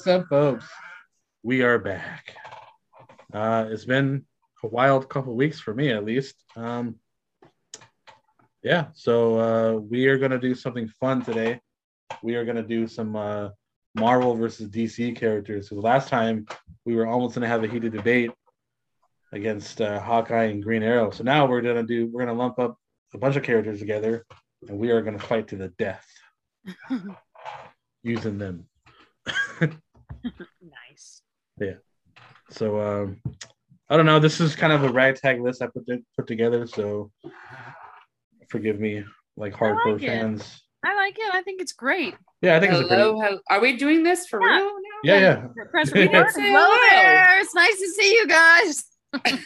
What's up, folks? We are back. Uh, it's been a wild couple weeks for me, at least. Um, yeah, so uh, we are gonna do something fun today. We are gonna do some uh, Marvel versus DC characters. So last time we were almost gonna have a heated debate against uh, Hawkeye and Green Arrow. So now we're gonna do we're gonna lump up a bunch of characters together, and we are gonna fight to the death using them. nice. Yeah. So um, I don't know. This is kind of a ragtag list I put to, put together. So forgive me, like hardcore like fans. I like it. I think it's great. Yeah, I think it's a pretty. Hello, hello. Are we doing this for Yeah. real now? Yeah, yeah. Press Yeah. record. Hello hello. there. It's nice to see you guys.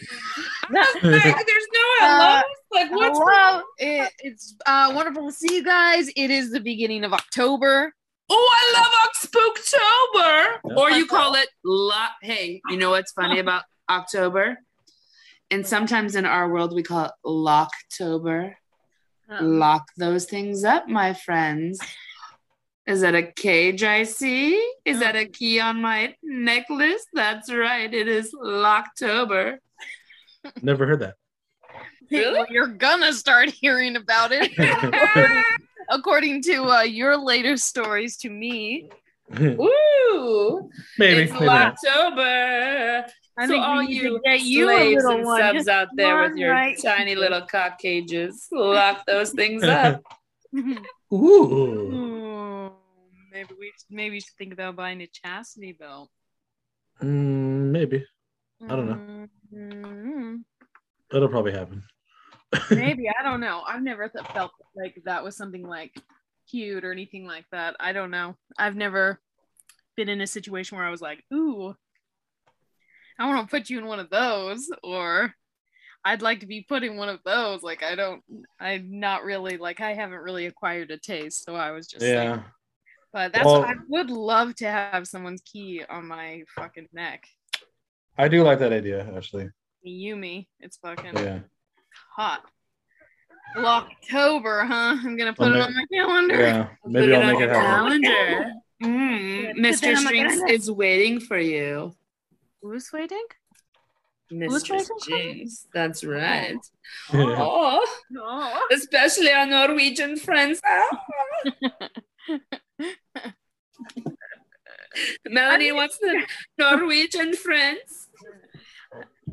Like, there's no hello. Uh, like what's Hello. It, it's uh, wonderful to see you guys. It is the beginning of October. Oh, I love Spooktober. Or you call it la hey, you know what's funny about October? And sometimes in our world we call it Locktober. Lock those things up, my friends. Is that a cage I see? Is that a oh. key on my necklace? That's right. It is Locktober. Never heard that. Really? well, you're gonna start hearing about it. According to uh, your later stories to me, Woo! maybe, it's maybe not. Locktober. I so think all we need to you get you slaves little and one. subs Just out there with one your right tiny little cock cages, lock those things up. Ooh. Ooh, maybe we maybe should think about buying a chastity belt. Mm, maybe. I don't know. know. That'll probably happen. Maybe I don't know. I've never th- felt like that was something like cute or anything like that. I don't know. I've never been in a situation where I was like, "Ooh, I want to put you in one of those," or "I'd like to be put in one of those." Like I don't. I'm not really like I haven't really acquired a taste, so I was just saying. yeah. But that's Well- I would love to have someone's key on my fucking neck. I do like that idea, actually. Yumi, it's fucking Yeah. Hot. October, huh? I'm gonna put I'll it make- on my calendar. Yeah. Maybe Put I'll on make your it happen. Calendar. Mm, Mr. on Strings is waiting for you. Who's waiting? Mr. waiting? Strings. That's right. Yeah. Oh, No. especially our Norwegian friends. Melanie wants the Norwegian friends.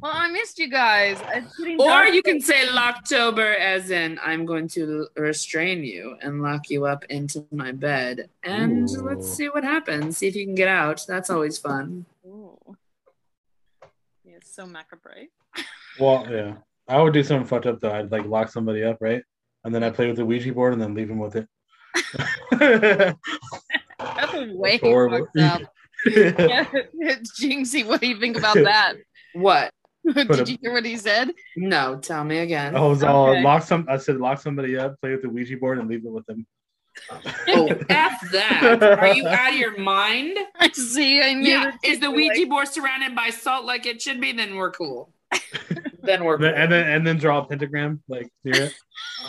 Well, I missed you guys. Uh, or you can say Locktober as in I'm going to restrain you and lock you up into my bed. And Ooh. let's see what happens. See if you can get out. That's always fun. Ooh. Yeah, it's so macabre. Well, yeah. I would do something fucked up though. I'd like lock somebody up, right? And then I play with the Ouija board and then leave them with it. That's way That's horrible. fucked up. Yeah, Jinxie, what do you think about that? What? Did a- you hear what he said? No, tell me again. I was all Okay. lock some. I said lock somebody up, play with the Ouija board, and leave it with them. Oh, F that. Are you out of your mind? I see. I knew. Yeah. that Is the Ouija like- board surrounded by salt like it should be? Then we're cool. then we're And then, cool. and then and then draw a pentagram like near it.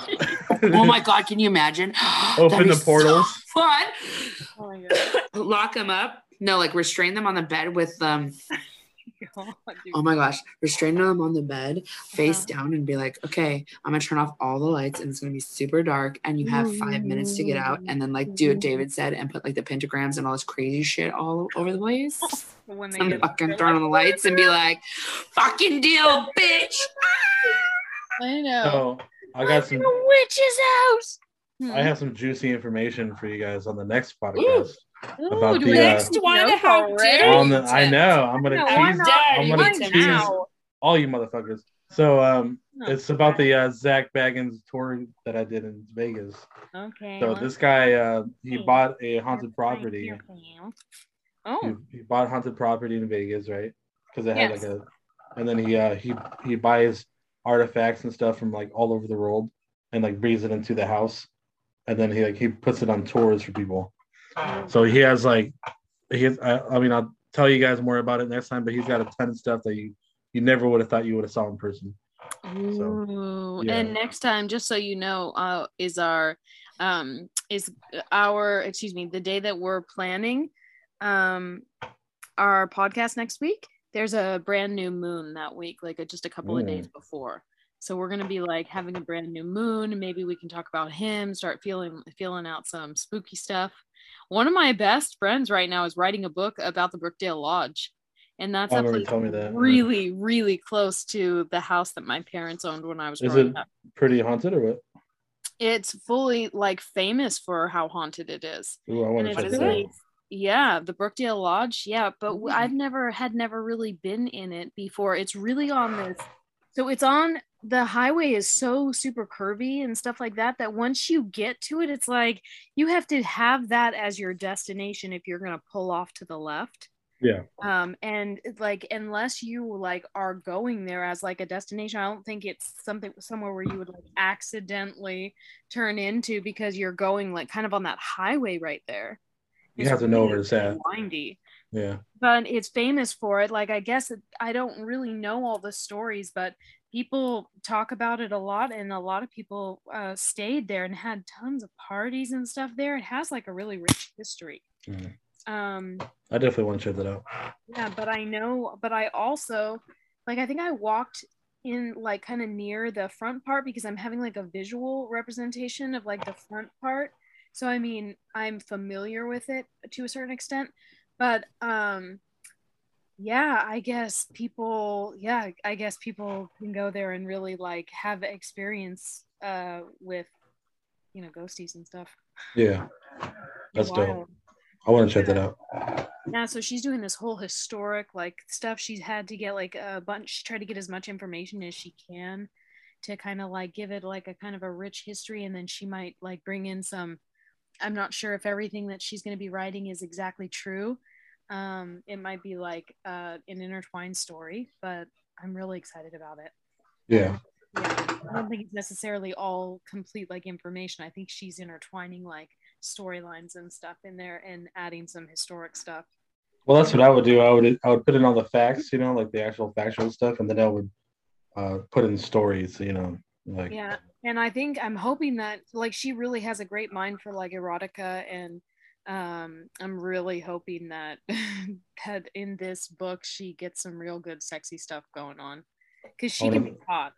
Oh my God, can you imagine? Open the portals. so fun. Oh my god. Lock them up. No, like restrain them on the bed with um. God. Oh my gosh, restrain them on the bed, face Uh-huh. down, and be like, okay, I'm gonna turn off all the lights, and it's gonna be super dark, and you have five minutes to get out, and then like do what David said, and put like the pentagrams and all this crazy shit all over the place. when they And get fucking turn on the lights and be like, fucking deal, bitch. I know. So I got some. In a witch's house. I have some juicy information for you guys on the next podcast. Ooh, about do the, we uh, Next one, know how already? dare On the, I know. I'm gonna No, tease. I'm gonna tease now? all you motherfuckers. So um, No. it's about the uh, Zak Bagans tour that I did in Vegas. Okay. So let's this guy, uh, he see. bought a haunted property. find. Oh, He, he bought haunted property in Vegas, right? Because it had Yes. like a, and then he uh, he he buys artifacts and stuff from like all over the world, and like brings it into the house, and then he like he puts it on tours for people. So he has like, he has, I, I mean, I'll tell you guys more about it next time, but he's got a ton of stuff that you you never would have thought you would have saw in person. Ooh. yeah. And next time, just so you know, uh, is our um is our excuse me the day that we're planning um our podcast next week, there's a brand new moon that week, like uh, just a couple of days before. So we're gonna be like having a brand new moon. Maybe we can talk about him, start feeling feeling out some spooky stuff. One of my best friends right now is writing a book about the Brookdale Lodge. And that's I a place me that. really, really close to the house that my parents owned when I was Is growing it up. pretty haunted or what? It's fully like famous for how haunted it is. Ooh, I want to it's check What out. really, yeah, the Brookdale Lodge. Yeah, but Mm. I've never had never really been in it before. It's really on this. So it's on the highway is so super curvy and stuff like that that once you get to it, it's like you have to have that as your destination if you're gonna pull off to the left. Yeah. Um, and like unless you like are going there as like a destination, I don't think it's something somewhere where you would like accidentally turn into because you're going like kind of on that highway right there. You It's have to know where it's at. Windy, Yeah. but it's famous for it. Like I guess it, I don't really know all the stories, but people talk about it a lot, and a lot of people uh, stayed there and had tons of parties and stuff there. It has like a really rich history. Mhm. Um, I definitely want to check that out. yeah, but I know, but I also like I think I walked in like kind of near the front part because I'm having like a visual representation of like the front part. So I mean, I'm familiar with it to a certain extent, but um yeah, I guess people yeah, I guess people can go there and really like have experience uh with you know ghosties and stuff. Yeah. That's dope. I want to check that out. Yeah, so she's doing this whole historic like stuff. She's had to get like a bunch, try to get as much information as she can to kind of like give it like a kind of a rich history, and then she might like bring in some. I'm not sure if everything that she's going to be writing is exactly true. Um, it might be like uh, an intertwined story, but I'm really excited about it. Yeah. Yeah, I don't think it's necessarily all complete like information. I think she's intertwining like storylines and stuff in there and adding some historic stuff. Well, that's what I would do. I would I would put in all the facts, you know, like the actual factual stuff, and then I would uh, put in stories, you know, like Yeah, and I think I'm hoping that like she really has a great mind for like erotica, and um, I'm really hoping that that in this book she gets some real good sexy stuff going on because she can be hot.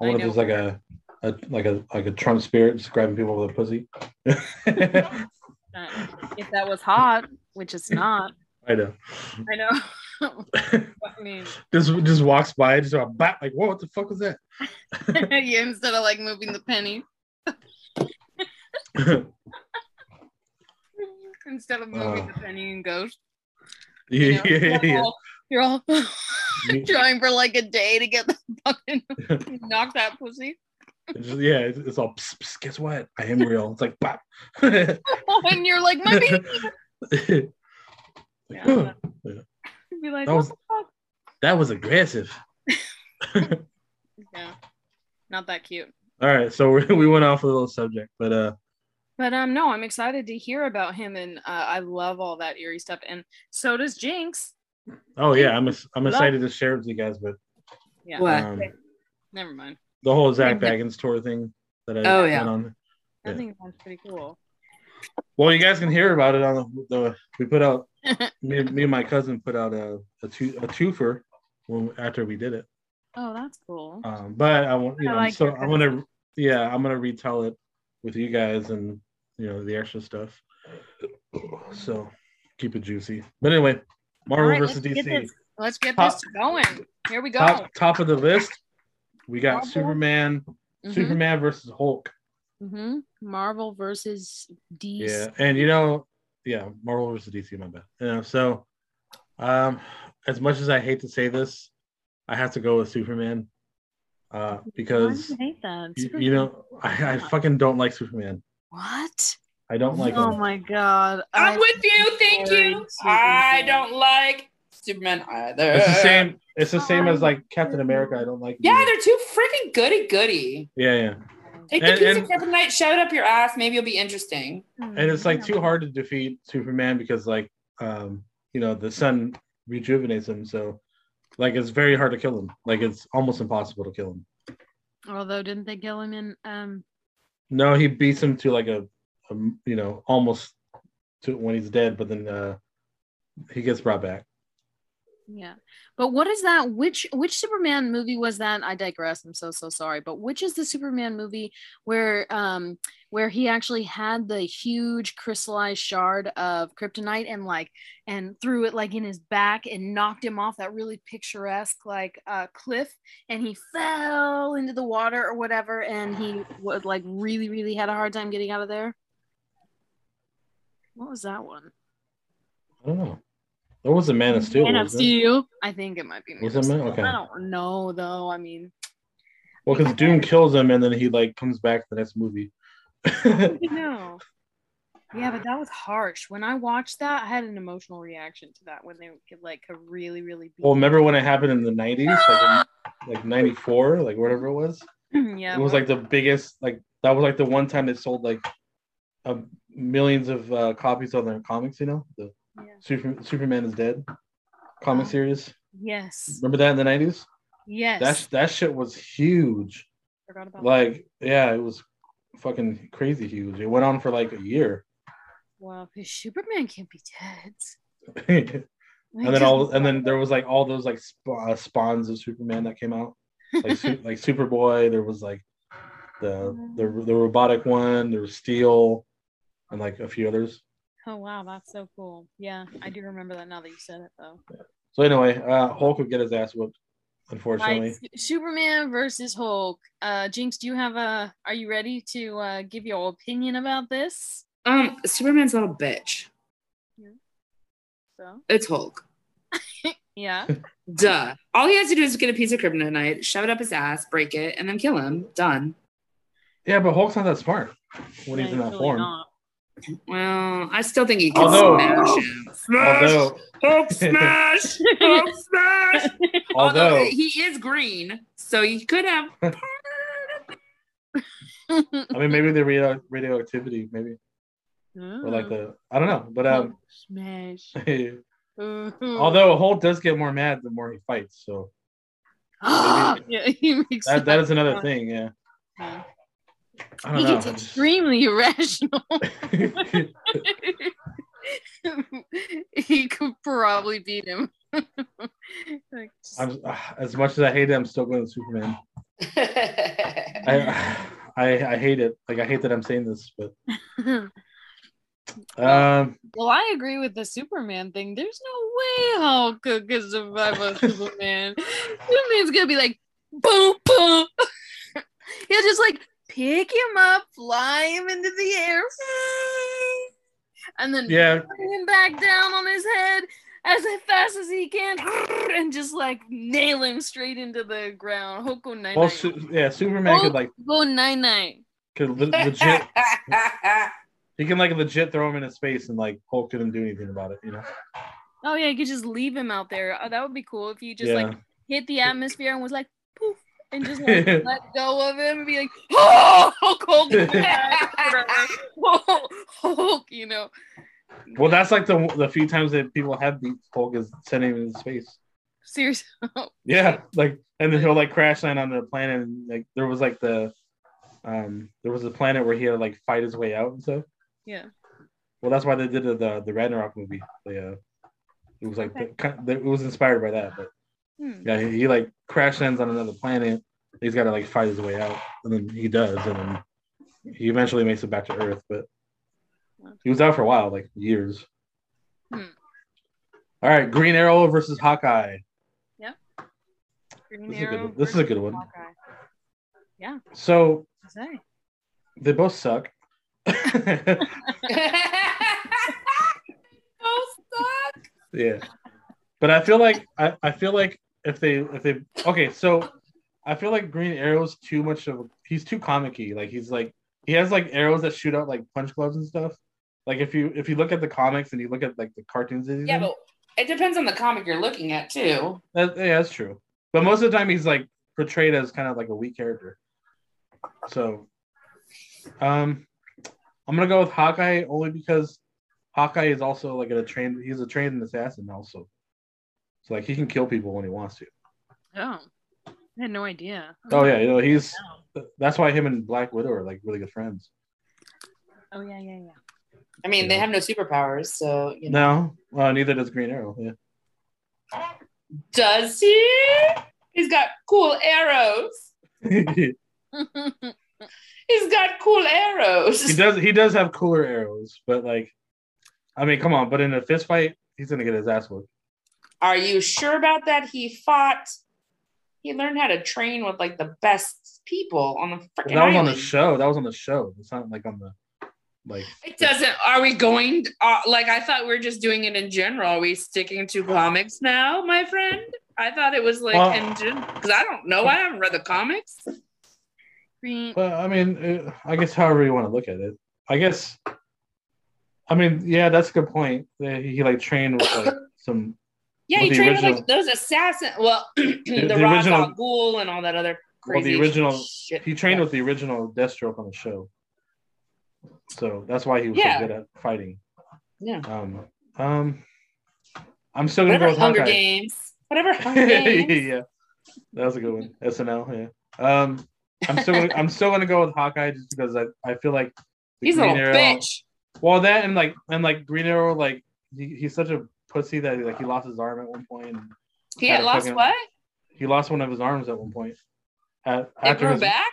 I wonder I if there's like a, a like a like a Trump spirit just grabbing people with a pussy. If that was hot, which it's not, I know. I know. I mean, Just just walks by, just about bat, like, whoa, what the fuck was that? yeah, instead of like moving the penny, instead of moving Uh. the penny and ghost. yeah, You know, yeah, yeah. You're all trying for like a day to get the fucking knock that pussy. It's just- yeah, it's, it's all. Psst, psst, guess what? I am real. It's like. Like, and you're like, my baby. Yeah. "Huh, Be like, That what was- the fuck? that was aggressive. Yeah, not that cute. All right, so we we went off a little subject, but uh, But um, no, I'm excited to hear about him, and uh, I love all that eerie stuff, and so does Jinx. oh yeah, I'm ex- I'm excited to share it with you guys, but Yeah, What? um, never mind. the whole Zak Bagans tour thing that I Oh, went yeah. on. I Yeah. think that's pretty cool. Well, you guys can hear about it on the, the we put out me, me and my cousin put out a a, two, a twofer when after we did it. Oh, that's cool. Um, but I want you I know like so I'm gonna yeah I'm gonna retell it with you guys and you know the extra stuff. So keep it juicy. But anyway, Marvel All right, versus let's get DC. this, let's get Top- this going. Here we go. Top top of the list. We got Marvel. Superman, Mhm, Superman versus Hulk. mhm. Marvel versus DC. Yeah, and you know, yeah, Marvel versus DC, my bad. You know, so um, as much as I hate to say this, I have to go with Superman. Uh, because you hate that? you, you know, I, I fucking don't like Superman. What? I don't like oh him. my god! I'm I- with you. Thank very you. I don't like Superman either. It's the same. It's the same as like Captain America. I don't like. Yeah, either. they're too freaking goody goody. yeah, yeah. Take And- the piece and- of kryptonite, shove it up your ass. Maybe it'll be interesting. And it's like too hard to defeat Superman because like um, you know, the sun rejuvenates him. So like it's very hard to kill him. Like it's almost impossible to kill him. Although, didn't they kill him in um? No, he beats him to like a, a you know, almost to when he's dead, but then uh he gets brought back. Yeah. But what is that? Which which Superman movie was that? I digress. I'm so so sorry. But which is the Superman movie where um where he actually had the huge crystallized shard of kryptonite and like and threw it like in his back and knocked him off that really picturesque like uh cliff and he fell into the water or whatever and he was like really really had a hard time getting out of there. What was that one? I don't know. That was a Man of Steel. Man of? Steel. I think it might be. Man Was of it Man? Steel. Okay. I don't know though. I mean, Well, because Doom kills him and then he like comes back the next movie. you know. Yeah, but that was harsh. When I watched that, I had an emotional reaction to that when they could like could really, really well, remember when it happened in the '90s, like like '94, like whatever it was. yeah, it was like the biggest like that was like the one time they sold like um, millions of uh, copies of their comics you know the yeah. Super, superman is dead comic Oh. series yes, remember that in the 90s yes. that that shit was huge Forgot about like yeah it was fucking crazy huge it went on for like a year that. Wow, because Superman can't be dead. and then all and then there was like all those like sp- uh, spawns of superman that came out like su- like superboy there was like the, the the robotic one there was steel and like a few others Oh wow, that's so cool. Yeah, I do remember that now that you said it though. So anyway, uh, Hulk would get his ass whooped, unfortunately. Right, Superman versus Hulk. Uh, Jinx, do you have a? Are you ready to uh, give your opinion about this? Um, Superman's not a bitch. So It's Hulk. yeah, Duh. All he has to do is get a piece of kryptonite, shove it up his ass, break it, and then kill him. Done. Yeah, but Hulk's not that smart when he's Yeah, in that really form. not. Well, I still think he can Although- smash him. Smash! Although, Hulk smash! Hulk smash! although, he is green, so he could have. I mean, maybe the radio- radioactivity, maybe, or like the, I don't know. But um, smash. although Hulk does get more mad the more he fights, so yeah, he makes that that is another thing. Yeah, Yeah. I He don't gets know. extremely irrational. he could probably beat him. Like, I'm ah, as much as I hate it, I'm still going to Superman. I, I I hate it. Like I hate that I'm saying this, but um, well, I agree with the Superman thing. There's no way Hulk could could survive a Superman. Superman's gonna be like, boom, boom. He'll just like pick him up, fly him into the air, and then yeah, bring him back down on his head as fast as he can, and just like nail him straight into the ground. Hulk go nine well, su- yeah, Superman could like Go nine nine. could le- legit he can like legit throw him into space and like Hulk couldn't do anything about it, you know? Oh yeah, you could just leave him out there. Oh, that would be cool if you just yeah. like hit the atmosphere and was like and just like let go of him and be like, oh, Hulk, Hulk. Hulk, Hulk, you know. well, that's like the the few times that people have beat Hulk is sending him into space. Seriously. Yeah, like and then he'll like crash land on the planet and like there was like the um there was a planet where he had to like fight his way out and stuff. Yeah. Well, that's why they did the the, the Ragnarok movie. They, uh, it was like the, it was inspired by that, but Hmm. yeah, he, he like crash lands on another planet. He's got to like fight his way out, and then he does, and then he eventually makes it back to Earth. But he was out for a while, like years. Hmm. All right, Green Arrow versus Hawkeye. Yep. Green This is a good one. This is a good one. Hawkeye. So What's they both suck. yeah, but I feel like I, I feel like if they if they okay, so I feel like Green Arrow's too much of a, he's too comic-y. Like he's like he has like arrows that shoot out like punch gloves and stuff. Like if you if you look at the comics and you look at like the cartoons Yeah, in, but it depends on the comic you're looking at too. that, yeah, that's true. But most of the time he's like portrayed as kind of like a weak character. So um I'm gonna go with Hawkeye only because Hawkeye is also like a trained he's a trained assassin also. So like he can kill people when he wants to. Oh. I had no idea. Oh yeah, you know he's that's why him and Black Widow are like really good friends. Oh yeah, yeah, yeah. I mean, they Yeah. have no superpowers, so you know. No, uh, neither does Green Arrow. Yeah. Does he? He's got cool arrows. he He's got cool arrows. He does. He does have cooler arrows, but like, I mean, come on. But in a fist fight, he's gonna get his ass whooped. Are you sure about that? He fought. He learned how to train with like the best people on the freaking that was on the show. That was on the show. It's not like on the like. It doesn't. Are we going? Uh, like I thought we are just doing it in general. Are we sticking to comics now, my friend? I thought it was like Well- in general because I don't know. I haven't read the comics. Green. But I mean, uh, I guess however you want to look at it. I guess. I mean, yeah, that's a good point. That He, like trained with like some. Yeah, Well, trained with original- like those assassins. Well, the, the original- al Ghul and all that other Well, crazy. the original. shit. He trained with the original Deathstroke on the show. So that's why he was Yeah. so good at fighting. Yeah. Um. Um. I'm still gonna whatever go with Hunger Hawkeye. Games. Whatever Hunger Games. yeah, that was a good one. SNL. Yeah. Um, I'm still gonna, I'm still gonna go with Hawkeye just because I, I feel like He's a little Arrow- bitch. Well, that and like and like Green Arrow, like he, he's such a pussy that like he lost his arm at one point. He had lost fucking- what? he lost one of his arms at one point. At, It after grew his, back.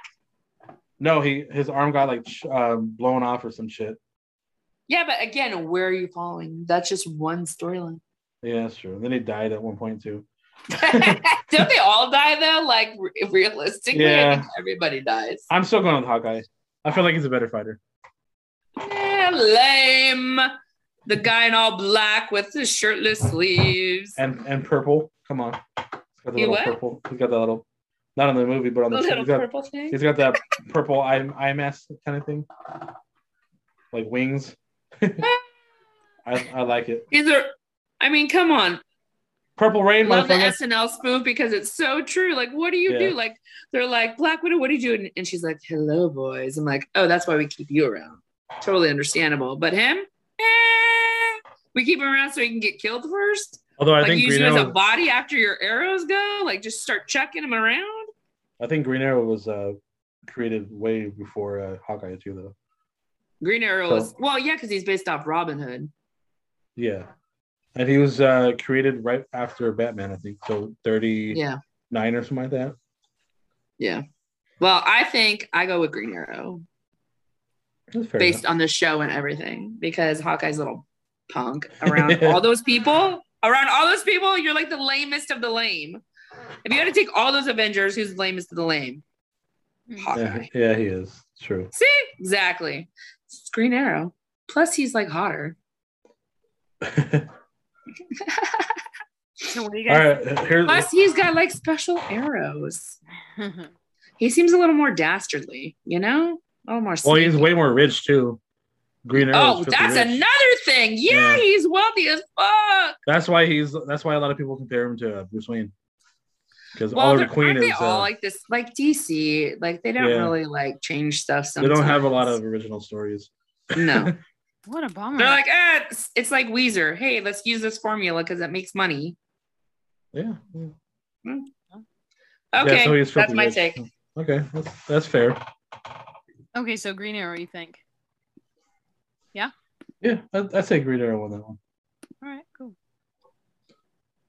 No, he his arm got like sh- um, blown off or some shit. Yeah, but again, where are you following? That's just one storyline. Yeah, that's true. then he died at one point too. Don't they all die though? Like re- realistically, Yeah. everybody dies. I'm still going with Hawkeye. I feel like he's a better fighter. Eh, lame. The guy in all black with his shirtless sleeves. And and purple. Come on. He's got the He little what? purple. He's got the little not in the movie, but on The the little He's got, purple thing. he's got that purple eye, eye mask kind of thing. Like wings. I, I like it. These are, I mean, come on. Purple rain, Love the. SNL spoof because it's so true. Like, what do you Yeah. do? Like, they're like, Black Widow, what do you do? And, and she's like, hello, boys. I'm like, oh, that's why we keep you around. Totally understandable. But him, eh, we keep him around so he can get killed first. Although I like, think use Green you as a body after your arrows go. Like, just start chucking him around. I think Green Arrow was uh, created way before uh, Hawkeye too, though. Green Arrow So- is, well, yeah, because he's based off Robin Hood. Yeah, and he was uh, created right after Batman, I think. So thirty nine Yeah. nine or something like that. Yeah. Well, I think I go with Green Arrow based enough. on the show and everything because Hawkeye's a little punk around all those people. Around all those people, you're like the lamest of the lame. If you had to take all those Avengers, who's the lamest of the lame? Hmm. Yeah, Hawkeye. yeah, he is. True. See? Exactly. It's Green Arrow. Plus, he's like hotter. So what do you guys? right, uh, here's Plus, he's got like special arrows. He seems a little more dastardly, you know? A little more. well, he's way more rich too. Green Arrow. Oh, that's another thing. Yeah, Yeah. he's wealthy as fuck. That's why he's. That's why a lot of people compare him to uh, Bruce Wayne. Because Well, Oliver they're- Queen aren't is. they all uh, like this? Like DC, like they don't Yeah. really like change stuff. they don't have a lot of original stories. no. what a bummer. They're like, eh, it's, it's like Weezer. Hey, let's use this formula because it makes money. Yeah. Okay, so he's that's my rich. take. Okay, that's, that's fair. okay, so Green Arrow, you think? Yeah, Yeah, I, I'd say Green Arrow on that one. All right, cool.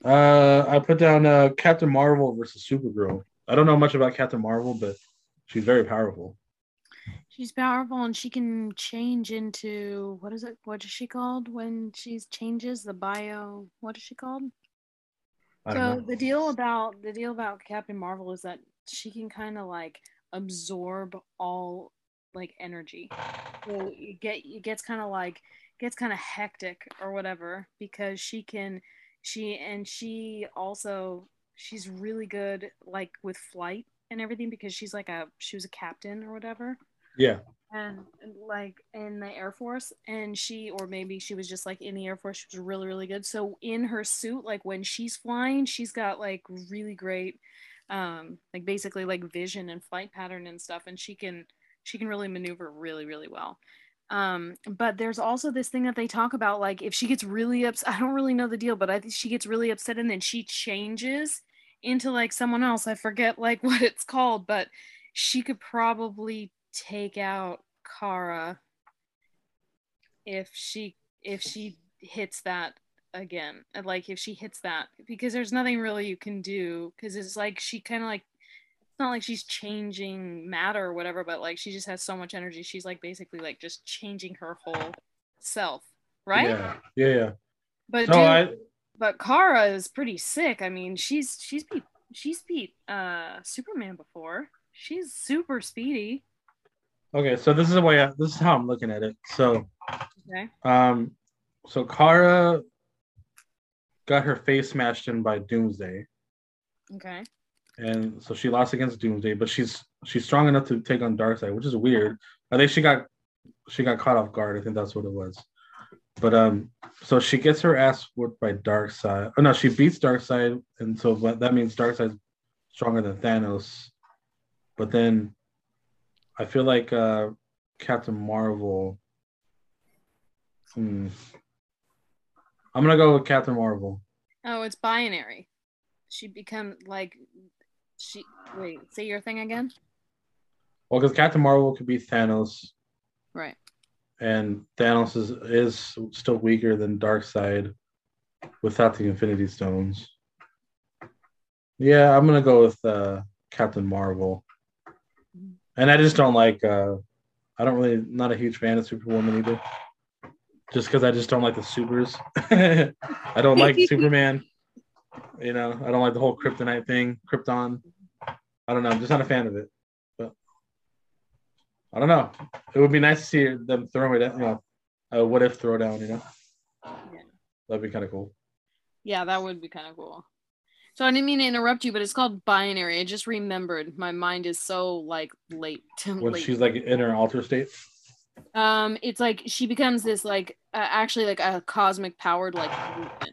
Uh, I put down uh, Captain Marvel versus Supergirl. I don't know much about Captain Marvel, but she's very powerful. She's powerful and she can change into what is it? What is she called when she changes the bio? What is she called? I So know. the deal about the deal about Captain Marvel is that she can kind of like absorb all like energy. So you get it gets kind of like gets kind of hectic or whatever because she can she and she also she's really good like with flight and everything because she's like a she was a captain or whatever. Yeah, and, like in the air force and she or maybe she was just like in the air force she was really really good. So in her suit like when she's flying she's got like really great um like basically like vision and flight pattern and stuff and she can she can really maneuver really really well um but there's also this thing that they talk about like if she gets really upset i don't really know the deal but i think she gets really upset and then she changes into like someone else i forget like what it's called but she could probably take out Kara if she if she hits that again. Like if she hits that because there's nothing really you can do because it's like she kind of like not like she's changing matter or whatever, but like she just has so much energy. She's like basically like just changing her whole self, right? Yeah, yeah, yeah. But No, dude, I but Kara is pretty sick. I mean, she's she's beat she's beat uh Superman before. She's super speedy. okay. So this is the way. I, this is how I'm looking at it. So, Okay. um, so Kara got her face smashed in by Doomsday, Okay. And so she lost against Doomsday. But she's she's strong enough to take on Darkseid, which is weird. I think she got she got caught off guard. I think that's what it was. But um, so she gets her ass whooped by Darkseid. Oh no, she beats Darkseid, and so that means Darkseid's stronger than Thanos. But then, I feel like uh, Captain Marvel. Hmm. I'm gonna go with Captain Marvel. Oh, it's binary. She become like she wait, say your thing again? Well, because Captain Marvel could be Thanos, Right. and Thanos is is still weaker than Darkseid without the Infinity Stones. Yeah, I'm gonna go with uh, Captain Marvel, and I just don't like. Uh, I don't really not a huge fan of Superwoman either, just because I just don't like the supers. I don't like Superman. You know, I don't like the whole kryptonite thing, Krypton. I don't know. I'm just not a fan of it. But I don't know. It would be nice to see them throw it. You know, a what if throwdown. You know, Yeah. that'd be kind of cool. Yeah, that would be kind of cool. So I didn't mean to interrupt you, but it's called binary. I just remembered. My mind is so like late. When late. she's like in her alter state. um, it's like she becomes this like uh, actually like a cosmic powered like movement.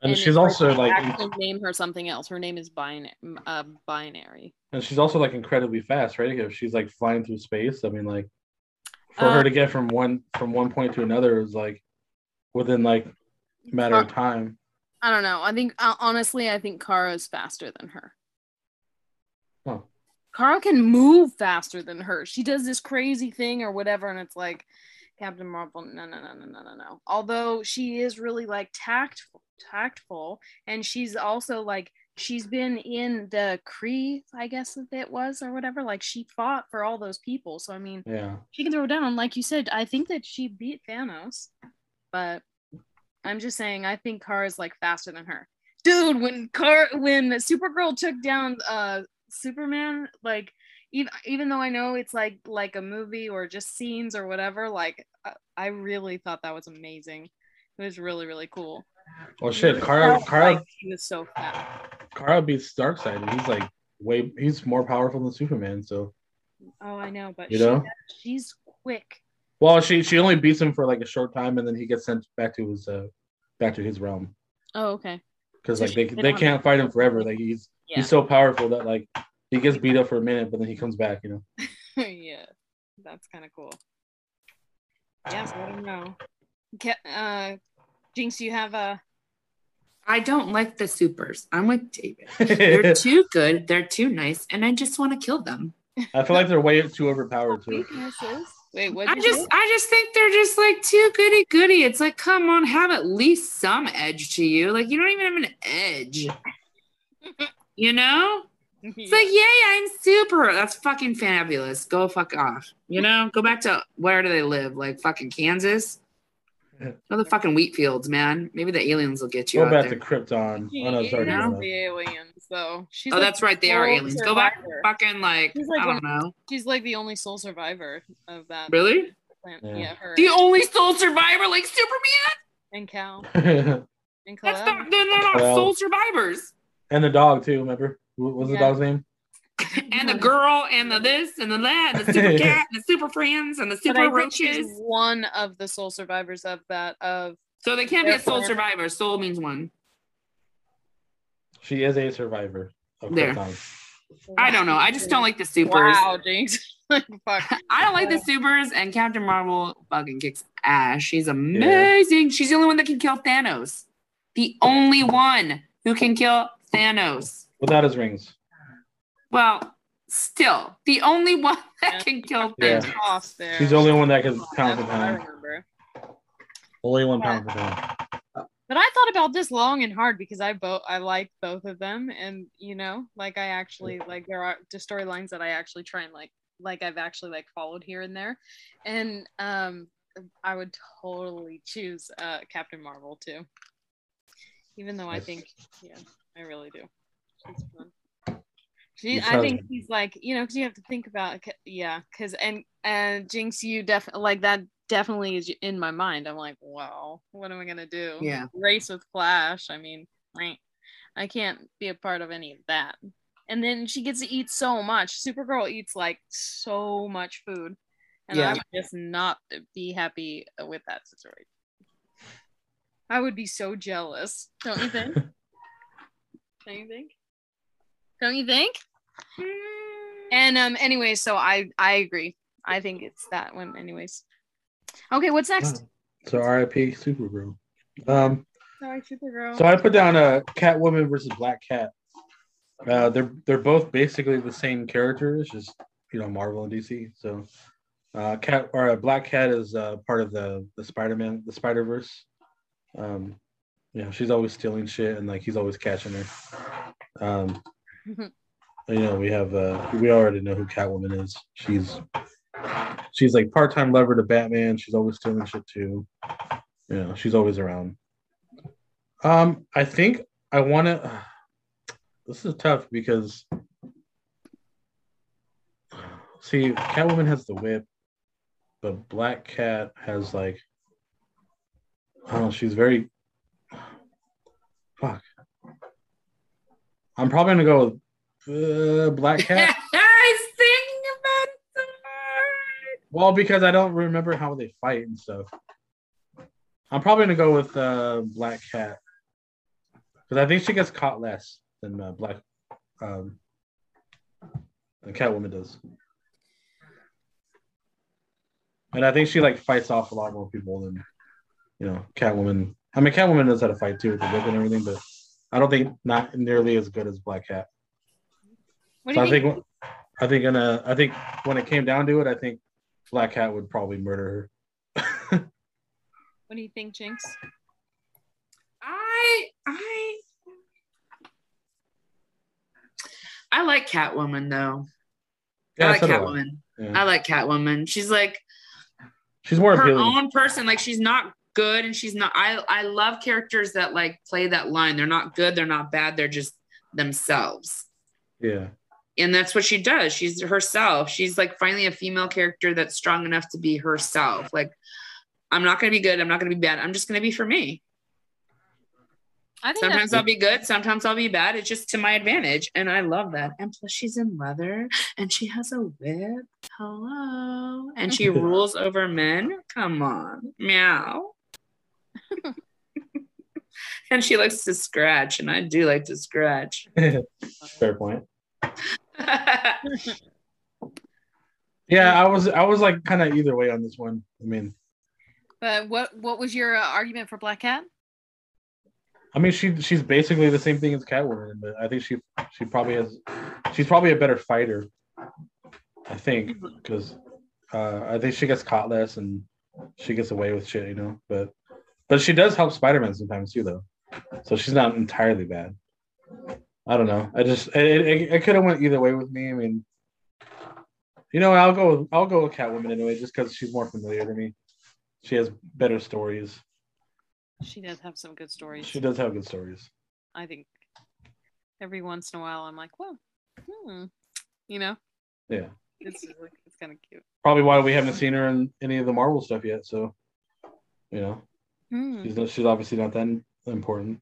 And, she's also like, name her something else. Her name is binary. Uh, binary. and she's also like incredibly fast, right? If she's like flying through space, I mean, like for Uh, her to get from one from one point to another is like within like a matter of Uh, time. I don't know. I think uh, honestly, I think Kara is faster than her. Huh. Kara can move faster than her. She does this crazy thing or whatever, and it's like Captain Marvel. No, no, no, no, no, no, no. Although she is really like tactful, tactful, and she's also like she's been in the Kree, I guess that it was or whatever. Like she fought for all those people. So I mean, Yeah. she can throw down. Like you said, I think that she beat Thanos, but I'm just saying I think Kara's like faster than her. Dude, when Car when Supergirl took down uh Superman, like even even though I know it's like like a movie or just scenes or whatever, like I, I really thought that was amazing. It was really really cool. Well, shit, Kara, Kara, Like, he was so fast. Kara beats Darkseid, and he's like way, he's more powerful than Superman. So, Oh, I know, but You she, know? she's quick. well, she she only beats him for like a short time, and then he gets sent back to his uh back to his realm Oh, okay. because So like they they they can't fight him forever. Like he's Yeah. he's so powerful that like he gets beat up for a minute, but then he comes back. You know. yeah, that's kind of cool. Yes, I don't know. Ca- uh, Jinx, you have a? I don't like the supers. I'm with David. They're too good. They're too nice, and I just want to kill them. I feel like they're way too overpowered too. Wait, what? I just, I just think they're just like too goody goody. It's like, come on, have at least some edge to you. Like you don't even have an edge. You know? It's like, yay, I'm super. That's fucking fabulous. Go fuck off. You know? Go back to where do they live? Like fucking Kansas? Go the fucking wheat fields, man. Maybe the aliens will get you Go out back there. to Krypton. She Oh no, sorry. Yeah. no. the aliens, though. She's oh, like that's right. They are sole aliens. Go back survivor. fucking like, She's like I don't know. She's like the only sole survivor of that Really? plant. Yeah. Yeah, her The only sole survivor like Superman? and Cal and and That's Kal-El. not, they're, they're not Well- sole survivors. And the dog too. Remember? What was the Yeah. dog's name? and the girl and the this and the that and the super cat and the super friends and the But super I think she's roaches. one of the sole survivors of that of So they can't be a Their soul survivor. Soul means one. She is a survivor of There. Krypton. I don't know. I just don't like the supers. Wow, Jinx. Fuck. I don't like the supers, and Captain Marvel fucking kicks ass. She's amazing. She's the only one that can kill Thanos. The only one who can kill Thanos. Without his rings. Well, still, the only one that can kill Yeah. Thanos. Off there. She's the only one that can count That's the time. Only one pound for pound. But I thought about this long and hard because I both I like both of them, and you know, like I actually like there are the storylines that I actually try and like like I've actually like followed here and there, and um, I would totally choose uh Captain Marvel too. Even though I think, yeah, I really do. She's fun. She, I think tell- she's like, you know, because you have to think about, yeah, because and and Jinx, you definitely like that. Definitely is in my mind. I'm like, wow, what am I gonna do? Yeah. race with Flash. I mean, right. I can't be a part of any of that. And then she gets to eat so much. Supergirl eats like so much food. And Yeah. I would just not be happy with that situation. I would be so jealous. Don't you think? Don't you think? Don't you think? And um anyway, so I I agree. I think it's that one anyways. Okay, what's next? So R.I.P. Supergirl. Um, Sorry, Supergirl. so I put down a Catwoman versus Black Cat. Uh, they're they're both basically the same character. It's just you know Marvel and DC. So, uh, Cat or uh, Black Cat is uh, part of the the Spider Man the Spider Verse. Um, you know she's always stealing shit and like he's always catching her. Um, you know we have uh we already know who Catwoman is. She's she's like part time lover to Batman. She's always stealing shit too. You know she's always around. Um, I think I want to. This is tough because see, Catwoman has the whip, but Black Cat has like know. She's very fuck. I'm probably gonna go with uh, Black Cat. I was thinking about hard. well, because I don't remember how they fight and stuff. I'm probably gonna go with uh, Black Cat because I think she gets caught less than uh, Black um, than Catwoman does, and I think she like fights off a lot more people than you know Catwoman. I mean, Catwoman knows how to fight too with the whip and everything, but I don't think not nearly as good as Black Cat. what do So you I think? think I think gonna I think when it came down to it, I think Black Cat would probably murder her. What do you think, Jinx? I I I like Catwoman though. I like so do I. Catwoman. Yeah. I like Catwoman. She's like She's more her appealing. own person. Like she's not good and she's not I I love characters that like play that line. They're not good, they're not bad, they're just themselves. Yeah. And that's what she does. She's herself. She's like finally a female character that's strong enough to be herself. Like I'm not gonna be good, I'm not gonna be bad. I'm just gonna be for me. I think Sometimes I'll be good, sometimes I'll be bad. It's just to my advantage. And I love that. And plus, she's in leather and she has a whip. Hello. And she rules over men. Come on. Meow. and she likes to scratch. And I do like to scratch. Fair point. Yeah, I was I was like kind of either way on this one. I mean, but what what was your uh, argument for Black Cat? I mean she she's basically the same thing as Catwoman, but I think she she probably has she's probably a better fighter. I think because uh, I think she gets caught less and she gets away with shit, you know. But but she does help Spider Man sometimes too, though. So she's not entirely bad. I don't know. I just it, it, it could have went either way with me. I mean, you know, I'll go with, I'll go with Catwoman anyway, just because she's more familiar to me. She has better stories. She does have some good stories. She does have good stories. I think every once in a while I'm like, well, hmm. you know, Yeah, it's it's kind of cute. probably why we haven't seen her in any of the Marvel stuff yet. So, you know, Hmm. she's not, she's obviously not that important.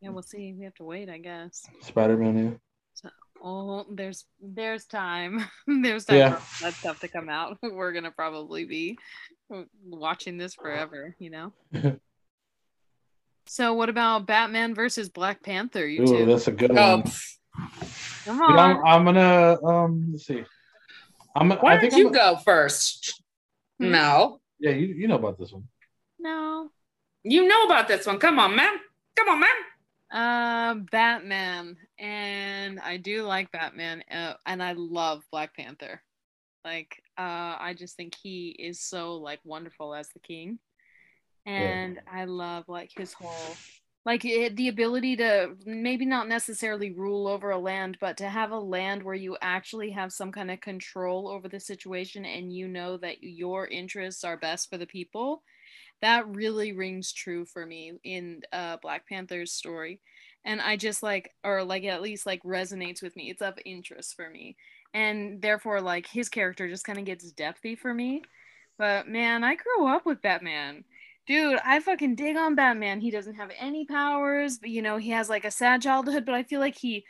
Yeah, we'll see. We have to wait, I guess. Spider Man, So, Oh, there's there's time. there's time Yeah. for that stuff to come out. We're gonna probably be watching this forever, you know. So what about Batman versus Black Panther? You Ooh, two, that's a good Oh, one. pff. come You know, I'm, on. I'm gonna um let's see. I'm why I think don't you I'm, go first? Hmm? No. yeah, you, you know about this one. No, You know about this one. Come on, man. Come on, man. uh, Batman, and I do like Batman, uh, and I love Black Panther. Like, uh, I just think he is so like wonderful as the king, and I love like his whole like it, the ability to maybe not necessarily rule over a land but to have a land where you actually have some kind of control over the situation and you know that your interests are best for the people that really rings true for me in uh, black panther's story and i just like or like at least like resonates with me it's of interest for me and therefore like his character just kind of gets depthy for me but man i grew up with batman dude, I fucking dig on Batman. He doesn't have any powers, but you know, he has like a sad childhood, but I feel like he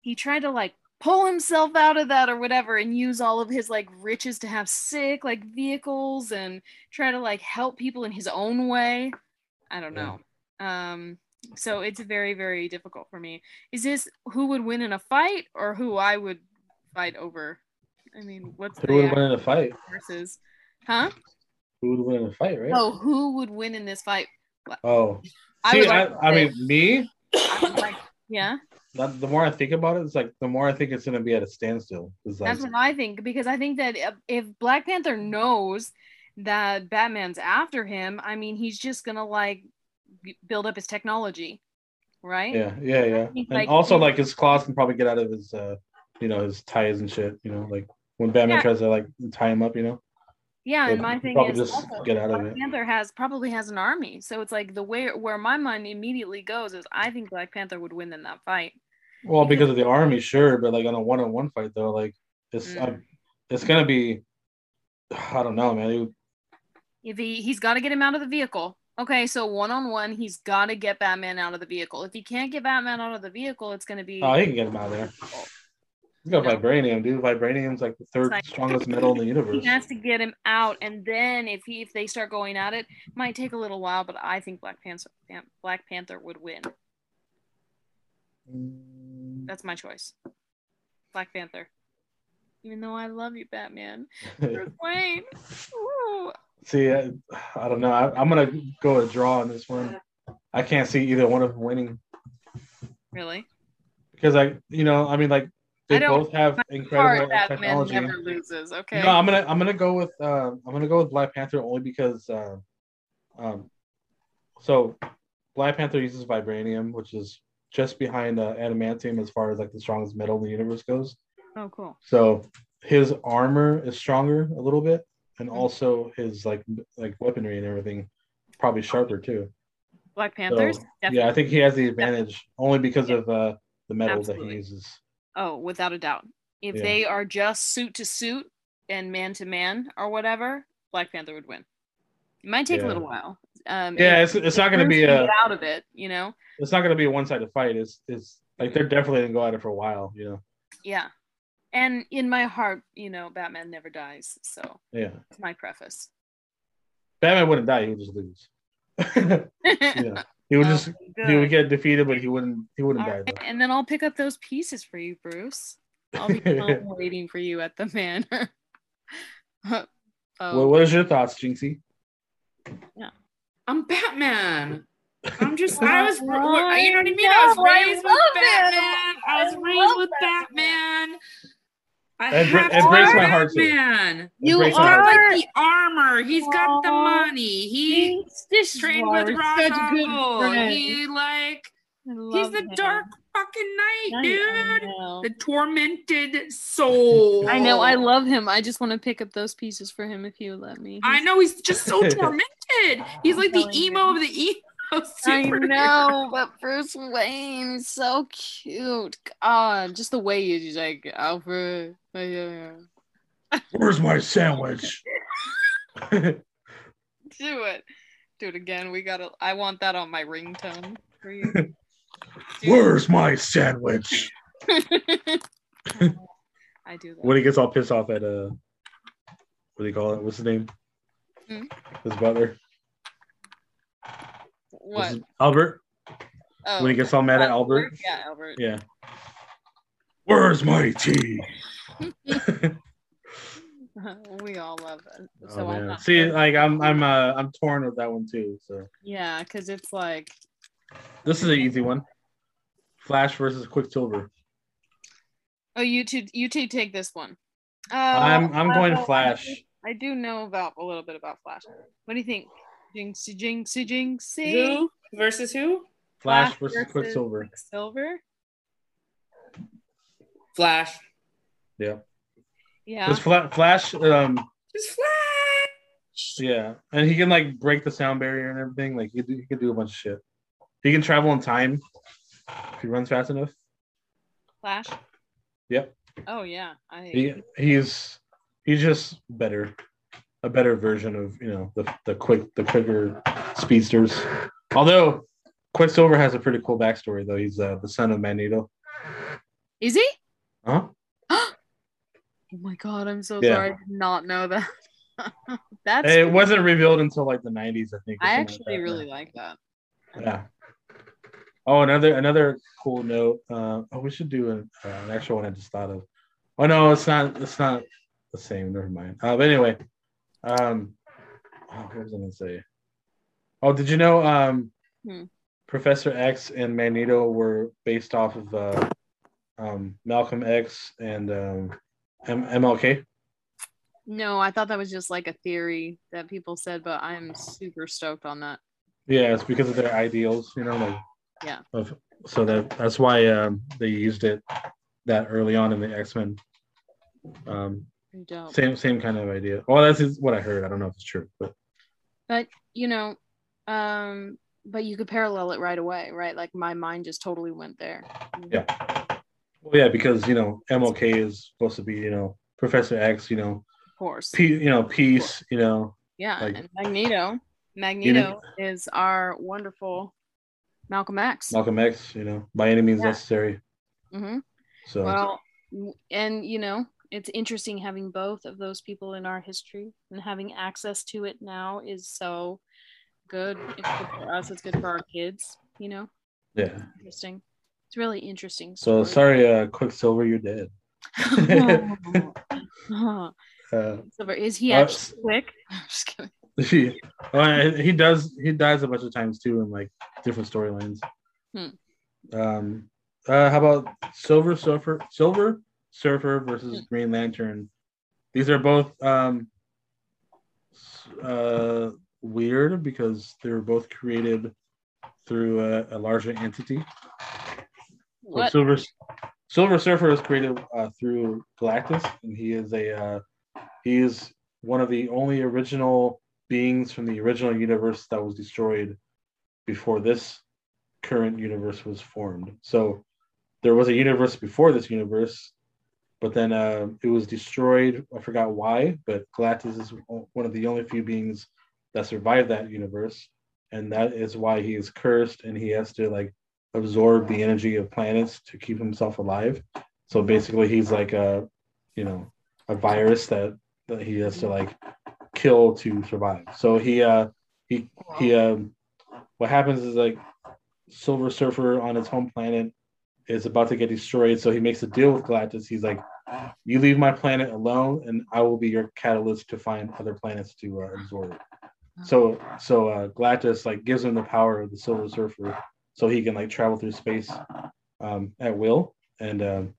he tried to like pull himself out of that or whatever and use all of his like riches to have sick like vehicles and try to like help people in his own way. I don't know. Um so it's very very difficult for me. Is this who would win in a fight or who I would fight over? I mean, what's Who would win in a fight? versus Huh? Who would win in a fight, right? Oh, who would win in this fight? Oh. I See, I, like I, mean, me, I like, yeah, the the more I think about it, it's like the more I think it's going to be at a standstill. Like, that's what I think because I think that if- if Black Panther knows that Batman's after him, I mean, he's just gonna like build up his technology, right? yeah, yeah, yeah. think, And like, also, like, his claws can probably get out of his, uh, you know, his ties and shit, you know, like when Batman Yeah. tries to, like, tie him up, you know? Yeah, and my thing is just also, get out of Black it. Panther has probably has an army, so it's like the way where my mind immediately goes is I think Black Panther would win in that fight. Well, because of the army, sure, but like on a one-on-one fight though, like it's Mm. I, it's gonna be, I don't know, man. It, If he he's got to get him out of the vehicle. Okay, so one on one, he's got to get Batman out of the vehicle. If he can't get Batman out of the vehicle, it's going to be oh, he can get him out of there. He's got No. vibranium, dude. Vibranium's like the third like- strongest metal in the universe. he has to get him out, and then if he if they start going at it, might take a little while, but I think Black Panther Black Panther would win. Mm. That's my choice. Black Panther. Even though I love you, Batman. Bruce Wayne. Ooh. See, I, I don't know. I, I'm gonna go a draw on this one. I can't see either one of them winning Really? because I, you know, I mean, like they both have incredible Batman technology. never loses. Okay. No, I'm gonna I'm gonna go with uh, I'm gonna go with Black Panther only because uh, um, so Black Panther uses vibranium, which is just behind uh, adamantium as far as like the strongest metal in the universe goes. oh, cool. So his armor is stronger a little bit, and Mhm. also his like like weaponry and everything probably sharper too. Black Panthers. So, yeah, I think he has the advantage only because of uh, the metal that he uses. Oh, without a doubt. If Yeah. they are just suit to suit and man to man or whatever, Black Panther would win. It might take Yeah. a little while. Um, Yeah, it's, it's not gonna be a get out of it, you know. it's not gonna be a one sided fight. It's it's like they're definitely gonna go at it for a while. You know. Yeah. And in my heart, you know, Batman never dies. So Yeah. it's my preface. Batman wouldn't die; he would just lose. yeah, he would Oh, just good. he would get defeated, but he wouldn't he wouldn't All die right. And then I'll pick up those pieces for you, Bruce. I'll be waiting for you at the manor. oh, Well, what is your thoughts, Jinxie? I'm Batman. I'm just, I was, you know what I I mean? I was know, I raised with love it. Batman. I was I raised with Batman. I And have and to breaks my heart too. Batman. You Embrace got heart. are- like the armor. He's got the money. He this is trained with we're Ra's such good al Ghul. friends. He like he's the him. dark fucking knight, I- I dude. know. The tormented soul. I know, I love him. I just want to pick up those pieces for him if you let me. I know he's just so tormented. He's like the telling you. emo of the emo. I know, but Bruce Wayne is so cute. God, just the way he's like Alfred. Yeah, yeah. Where's my sandwich? Do it. Do it again. We gotta I want that on my ringtone for you. It. Where's my sandwich? I do that. When he gets all pissed off at uh, what do you call it? What's his name? Hmm? His butler. What? his- Albert. Oh, When he gets all mad at Albert. Yeah, Albert. Yeah. Where's my tea? we all love it. Oh, So I'm man. not See, like I'm, I'm, uh, I'm torn with that one too. So yeah, because it's like this is an easy one. Flash versus Quicksilver. oh, you two, you two take this one. Uh, I'm, I'm going well, Flash. I do know about a little bit about Flash. What do you think? Jinxie, jinxie, jinxie. Who versus who? Flash versus Quicksilver. Silver. Flash. Yeah. Yeah. Because Fla- Flash, um, Just Flash. yeah, and he can like break the sound barrier and everything. Like he can do, he can do a bunch of shit. He can travel in time if he runs fast enough. Flash. Yep. Oh yeah. I He he's he's just better, a better version of you know the the quick the quicker speedsters. Although Quicksilver has a pretty cool backstory though. He's uh, the son of Magneto. is he? Huh? Oh my god, I'm so Yeah. sorry. I did not know that. That's It wasn't revealed until like the '90s, I think. I actually like that. really like that. Yeah. Oh, another another cool note. Uh, oh, we should do an, uh, an extra one I just thought of. Oh no, it's not. It's not the same. Never mind. Uh, but anyway, um, oh, what was I gonna say? Oh, did you know um, Hmm. Professor X and Magneto were based off of uh, um, Malcolm X and um, M- MLK? No, I thought that was just like a theory that people said, but I'm super stoked on that. Yeah, it's because of their ideals, you know, like Yeah. Of, so that that's why um, they used it that early on in the X Men. Um, same same kind of idea. Well, that's is what I heard. I don't know if it's true, but But you know, um, but you could parallel it right away, right? Like my mind just totally went there. yeah. Well, yeah, because you know MLK is supposed to be you know Professor X, you know, Of course. pe- you know peace, you know, Yeah, like- and Magneto. Magneto is our wonderful Malcolm X. Malcolm X, you know, by any means Yeah. necessary. hmm So Well, and you know, it's interesting having both of those people in our history and having access to it now is so good. It's good for us. It's good for our kids. You know, yeah. interesting. It's really interesting. So sorry, uh, Quicksilver, you're dead. Oh. Uh, Silver, is he Uh, actually quick? I'm just kidding. he, uh, he does he dies a bunch of times too in like different storylines. Hmm. Um, uh, how about Silver Surfer? Silver Surfer versus Hmm. Green Lantern. These are both um, uh, weird because they were both created through a, a larger entity. So What? Silver Silver Surfer was created uh, through Galactus, and he is a uh, he is one of the only original beings from the original universe that was destroyed before this current universe was formed. So there was a universe before this universe, but then uh, it was destroyed. I forgot why, but Galactus is one of the only few beings that survived that universe, and that is why he is cursed, and he has to like absorb the energy of planets to keep himself alive. So basically, he's like a, you know, a virus that that he has to like kill to survive. So he uh he he um what happens is like Silver Surfer on his home planet is about to get destroyed. So he makes a deal with Galactus. He's like, "You leave my planet alone, and I will be your catalyst to find other planets to uh, absorb." So so uh, Galactus like gives him the power of the Silver Surfer, so he can like travel through space um, at will, and um,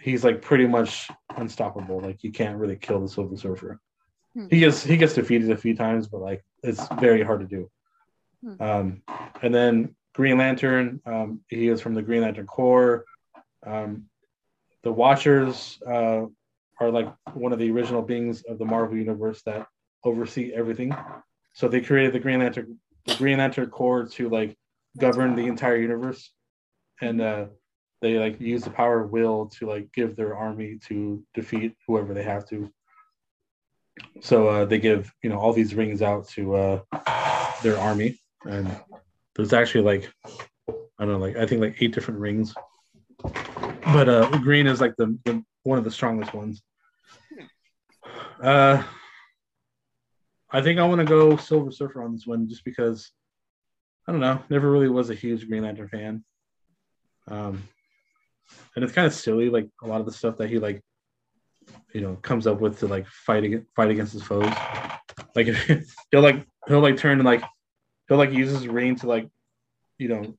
he's like pretty much unstoppable. Like you can't really kill the Silver Surfer. Hmm. He gets he gets defeated a few times, but like it's very hard to do. Hmm. Um, and then Green Lantern, um, he is from the Green Lantern Corps. Um, the Watchers uh, are like one of the original beings of the Marvel universe that oversee everything. So they created the Green Lantern, the Green Lantern Corps to like govern the entire universe, and uh, they like use the power of will to like give their army to defeat whoever they have to. So uh, they give you know all these rings out to uh, their army, and there's actually like I don't know, like I think like eight different rings, but uh, green is like the, the one of the strongest ones. Uh, I think I want to go Silver Surfer on this one just because I don't know, never really was a huge Green Lantern fan. Um, and it's kind of silly, like a lot of the stuff that he like, you know, comes up with to like fight against fight against his foes. Like he'll like he'll like turn and like he'll like use his ring to like, you know,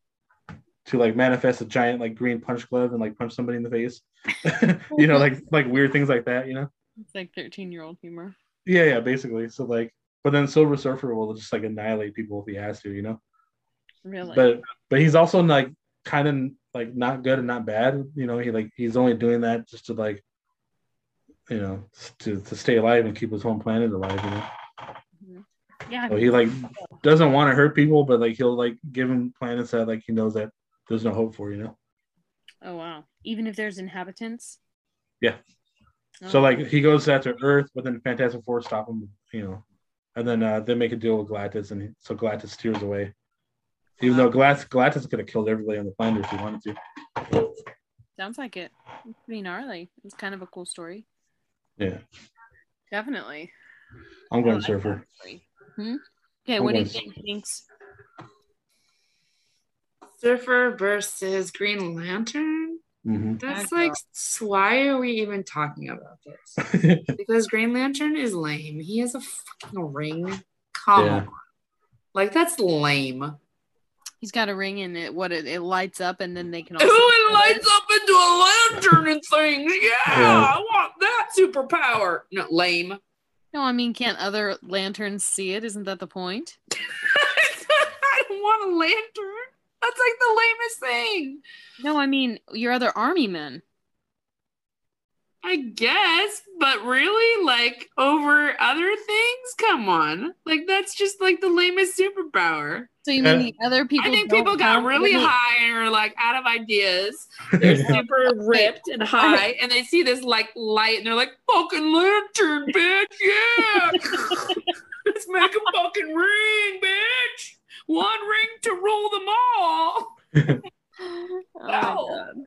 to like manifest a giant like green punch glove and like punch somebody in the face. you know, like like weird things like that. You know. It's like 13 year old humor. Yeah, yeah, basically. So like but then Silver Surfer will just like annihilate people if he has to, you know. Really? But but he's also like kind of like not good and not bad, you know. He like he's only doing that just to like, you know, to to stay alive and keep his home planet alive, you know. yeah. So he like doesn't want to hurt people, but like he'll like give him planets that like he knows that there's no hope for, you know. Oh wow. Even if there's inhabitants. Yeah. Oh, So like he goes after Earth, but then Fantastic Four stop him, you know, and then uh, they make a deal with Galactus, and he, so Galactus steers away. Even though Galactus, Galactus could have killed everybody on the planet if he wanted to. sounds like it. It's pretty gnarly. It's kind of a cool story. Yeah, Definitely. I'm going like Surfer. Hmm? Okay, I'm what do you think, Jinx? Surfer versus Green Lantern. hmm That's like, why are we even talking about this? Because Green Lantern is lame. He has a fucking ring. Come Yeah. on. Like, that's lame. He's got a ring in it. What it, it lights up, and then they can Ooh, it lights up into a lantern and things. Yeah, Yeah. I want that superpower. No, lame. No, I mean, can't other lanterns see it? Isn't that the point? I don't want a lantern. That's like the lamest thing. No, I mean your other army men. I guess, but really, like over other things? Come on. Like that's just like the lamest superpower. So you Yeah. mean the other people? I think people got really with high and are like out of ideas. They're super ripped and high, and they see this like light, and they're like, "Fucking lantern, bitch! Yeah, let's make a fucking ring, bitch! One ring to rule them all." Oh my God.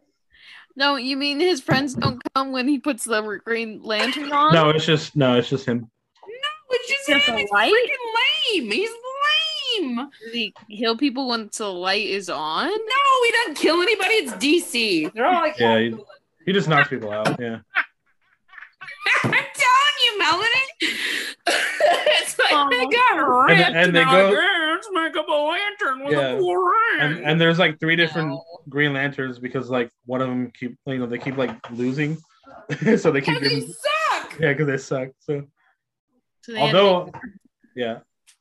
No, you mean his friends don't come when he puts the green lantern on? no, it's just no, it's just him. No, it's just Just him. a He's freaking lame. He's lame. Does he kill people once the light is on? No, he doesn't kill anybody. It's DC. They're all like, Yeah, he, he just knocks people out. Yeah, I'm telling you, Melanie. it's like Oh, they got ripped and they they're go- like, "Yeah, let's make up a lantern with Yeah. a cool ring. and and there's like three different No. Green Lanterns because like one of them keep you know they keep like losing, so they keep Because they suck. yeah because they suck. So So they although yeah,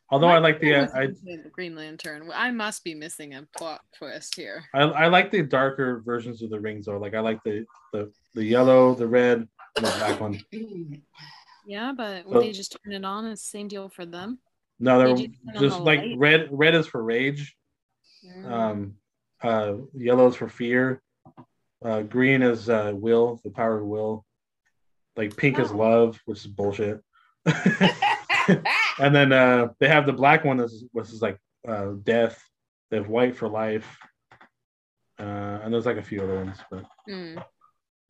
although I like the Why uh, was I the Green Lantern. I must be missing a plot twist here. I, I like the darker versions of the rings though. Like I like the the the yellow, the red, and the black one. Yeah, but So- they just turn it on? It's the same deal for them. No, They they're just just the like light? red. Red is for rage. Mm. Um, uh, yellow is for fear. Uh, green is uh, will, the power of will. Like pink is Oh. love, which is bullshit. and then uh, they have the black one, that's, which is like uh, death. They have white for life. Uh, and there's like a few other ones, but Mm.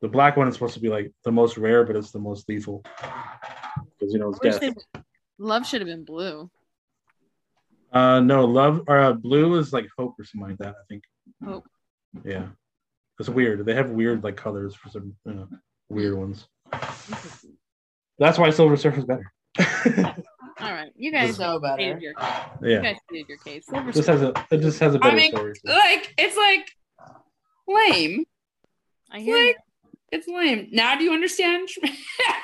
The black one is supposed to be like the most rare, but it's the most lethal because you know it's I death. they- Love should have been blue. Uh, no, love or uh, blue is like hope or something like that. I think. Hope. Yeah, it's weird. They have weird like colors for some you know, weird ones. That's why Silver Surfer's better. All right, you guys So better. stated your case. You guys stated your case. Silver just has a it just has a better I mean, story. so. like it's like lame. I hear you. Like it's lame. Now do you understand?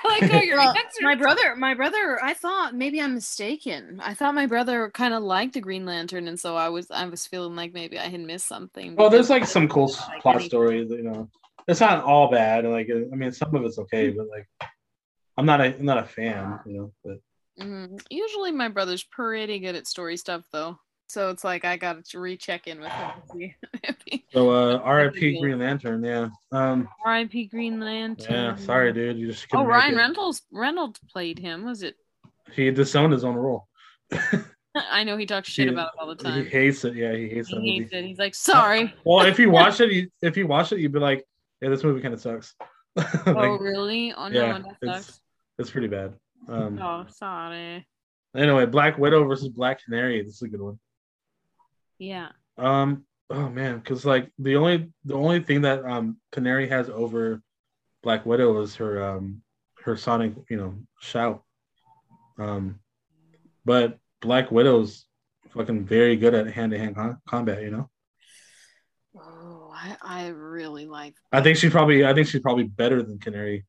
like how your Well, answer. my brother, my brother, I thought maybe I'm mistaken. I thought my brother kind of liked the Green Lantern, and so I was, I was feeling like maybe I had missed something. Well, there's like some cool like plot anything. stories. You know, it's not all bad. Like I mean, some of it's okay, but like I'm not a I'm not a fan. You know, but Mhm. Usually, my brother's pretty good at story stuff, though. So it's like I got to recheck in with him. to see if he- so uh, R.I.P. Green Lantern. Yeah. Um. R.I.P. Green Lantern. Yeah. Sorry, dude. You just Oh, Ryan. Reynolds Reynolds played him. Was it? He disowned his own role. I know he talks shit He- about it all the time. He hates it. Yeah, he hates that He movie. hates it. He's like, sorry. Well, if you watch it, you, if you watch it, you'd be like, "Yeah, this movie kind of sucks." Like, oh, really? Oh no, yeah, that sucks. it's pretty bad. Um, Oh, sorry. Anyway, Black Widow versus Black Canary. This is a good one. Yeah. Um. Oh man, because like the only the only thing that um Canary has over Black Widow is her um her sonic you know shout. Um, but Black Widow's fucking very good at hand to hand combat. You know. Oh, I, I really like. I think she's probably I think she's probably better than Canary.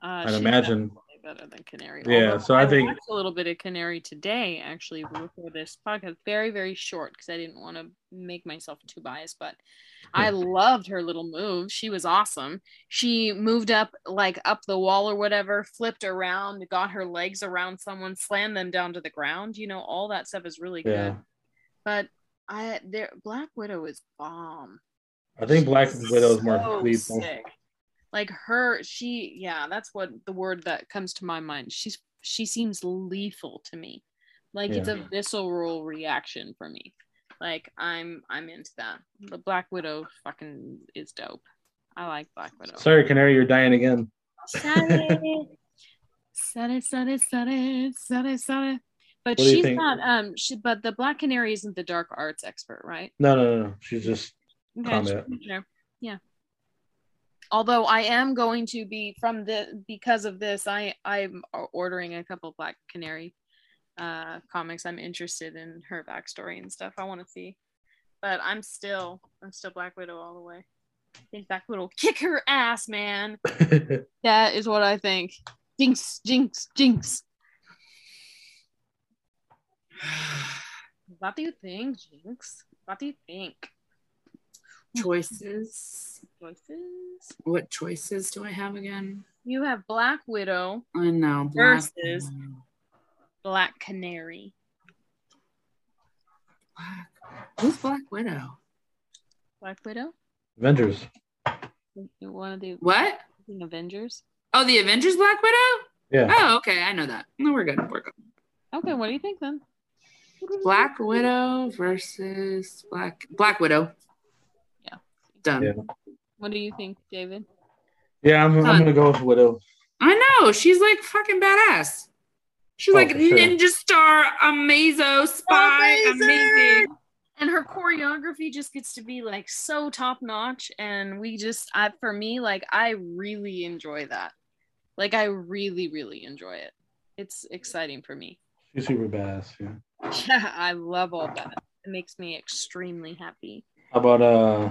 Uh, I'd imagine. Better than Canary. Yeah, Although so I think- watched a little bit of Canary today, actually, before this podcast. Very, very short because I didn't want to make myself too biased, but I hmm. loved her little move. She was awesome. She moved up like up the wall or whatever, flipped around, got her legs around someone, slammed them down to the ground. You know, all that stuff is really Yeah. good. But I there Black Widow is bomb. I think Black Widow is more lethal. sick. Like her, she yeah, that's what the word that comes to my mind. She's she seems lethal to me. Like it's a visceral reaction for me. Like I'm I'm into that. The Black Widow fucking is dope. I like Black Widow. Sorry, Canary, you're dying again. Sorry. Sorry, sorry, sorry, sorry, sorry. But What do you she's not um she but the Black Canary isn't the dark arts expert, right? No, no, no, no. She's just Okay, sure. Yeah. Although I am going to be from the because of this, I I'm ordering a couple Black Canary uh comics. I'm interested in her backstory and stuff. I want to see, but I'm still I'm still Black Widow all the way. I think Black Widow kick her ass, man. That is what I think. Jinx, jinx, jinx. What do you think, Jinx? What do you think? Choices. Choices. What choices do I have again? You have Black Widow, I know. Black Versus- Black Canary. Black. Who's Black Widow? Black Widow? Avengers. One of the What? Avengers? Oh, the Avengers Black Widow? Yeah. Oh, okay. I know that. No, we're good. We're good. Okay, what do you think then? Black Widow versus Black Black Widow. Yeah. Done. Yeah. What do you think, David? Yeah, I'm, I'm gonna go with Widow. I know. She's like fucking badass. She's Oh, like for sure. Ninja Star, Amazo, Spy, Amazing! amazing. And her choreography just gets to be like so top notch. And we just, I, for me, like, I really enjoy that. Like, I really, really enjoy it. It's exciting for me. She's super badass. Yeah. Yeah, I love all that. It makes me extremely happy. How about uh?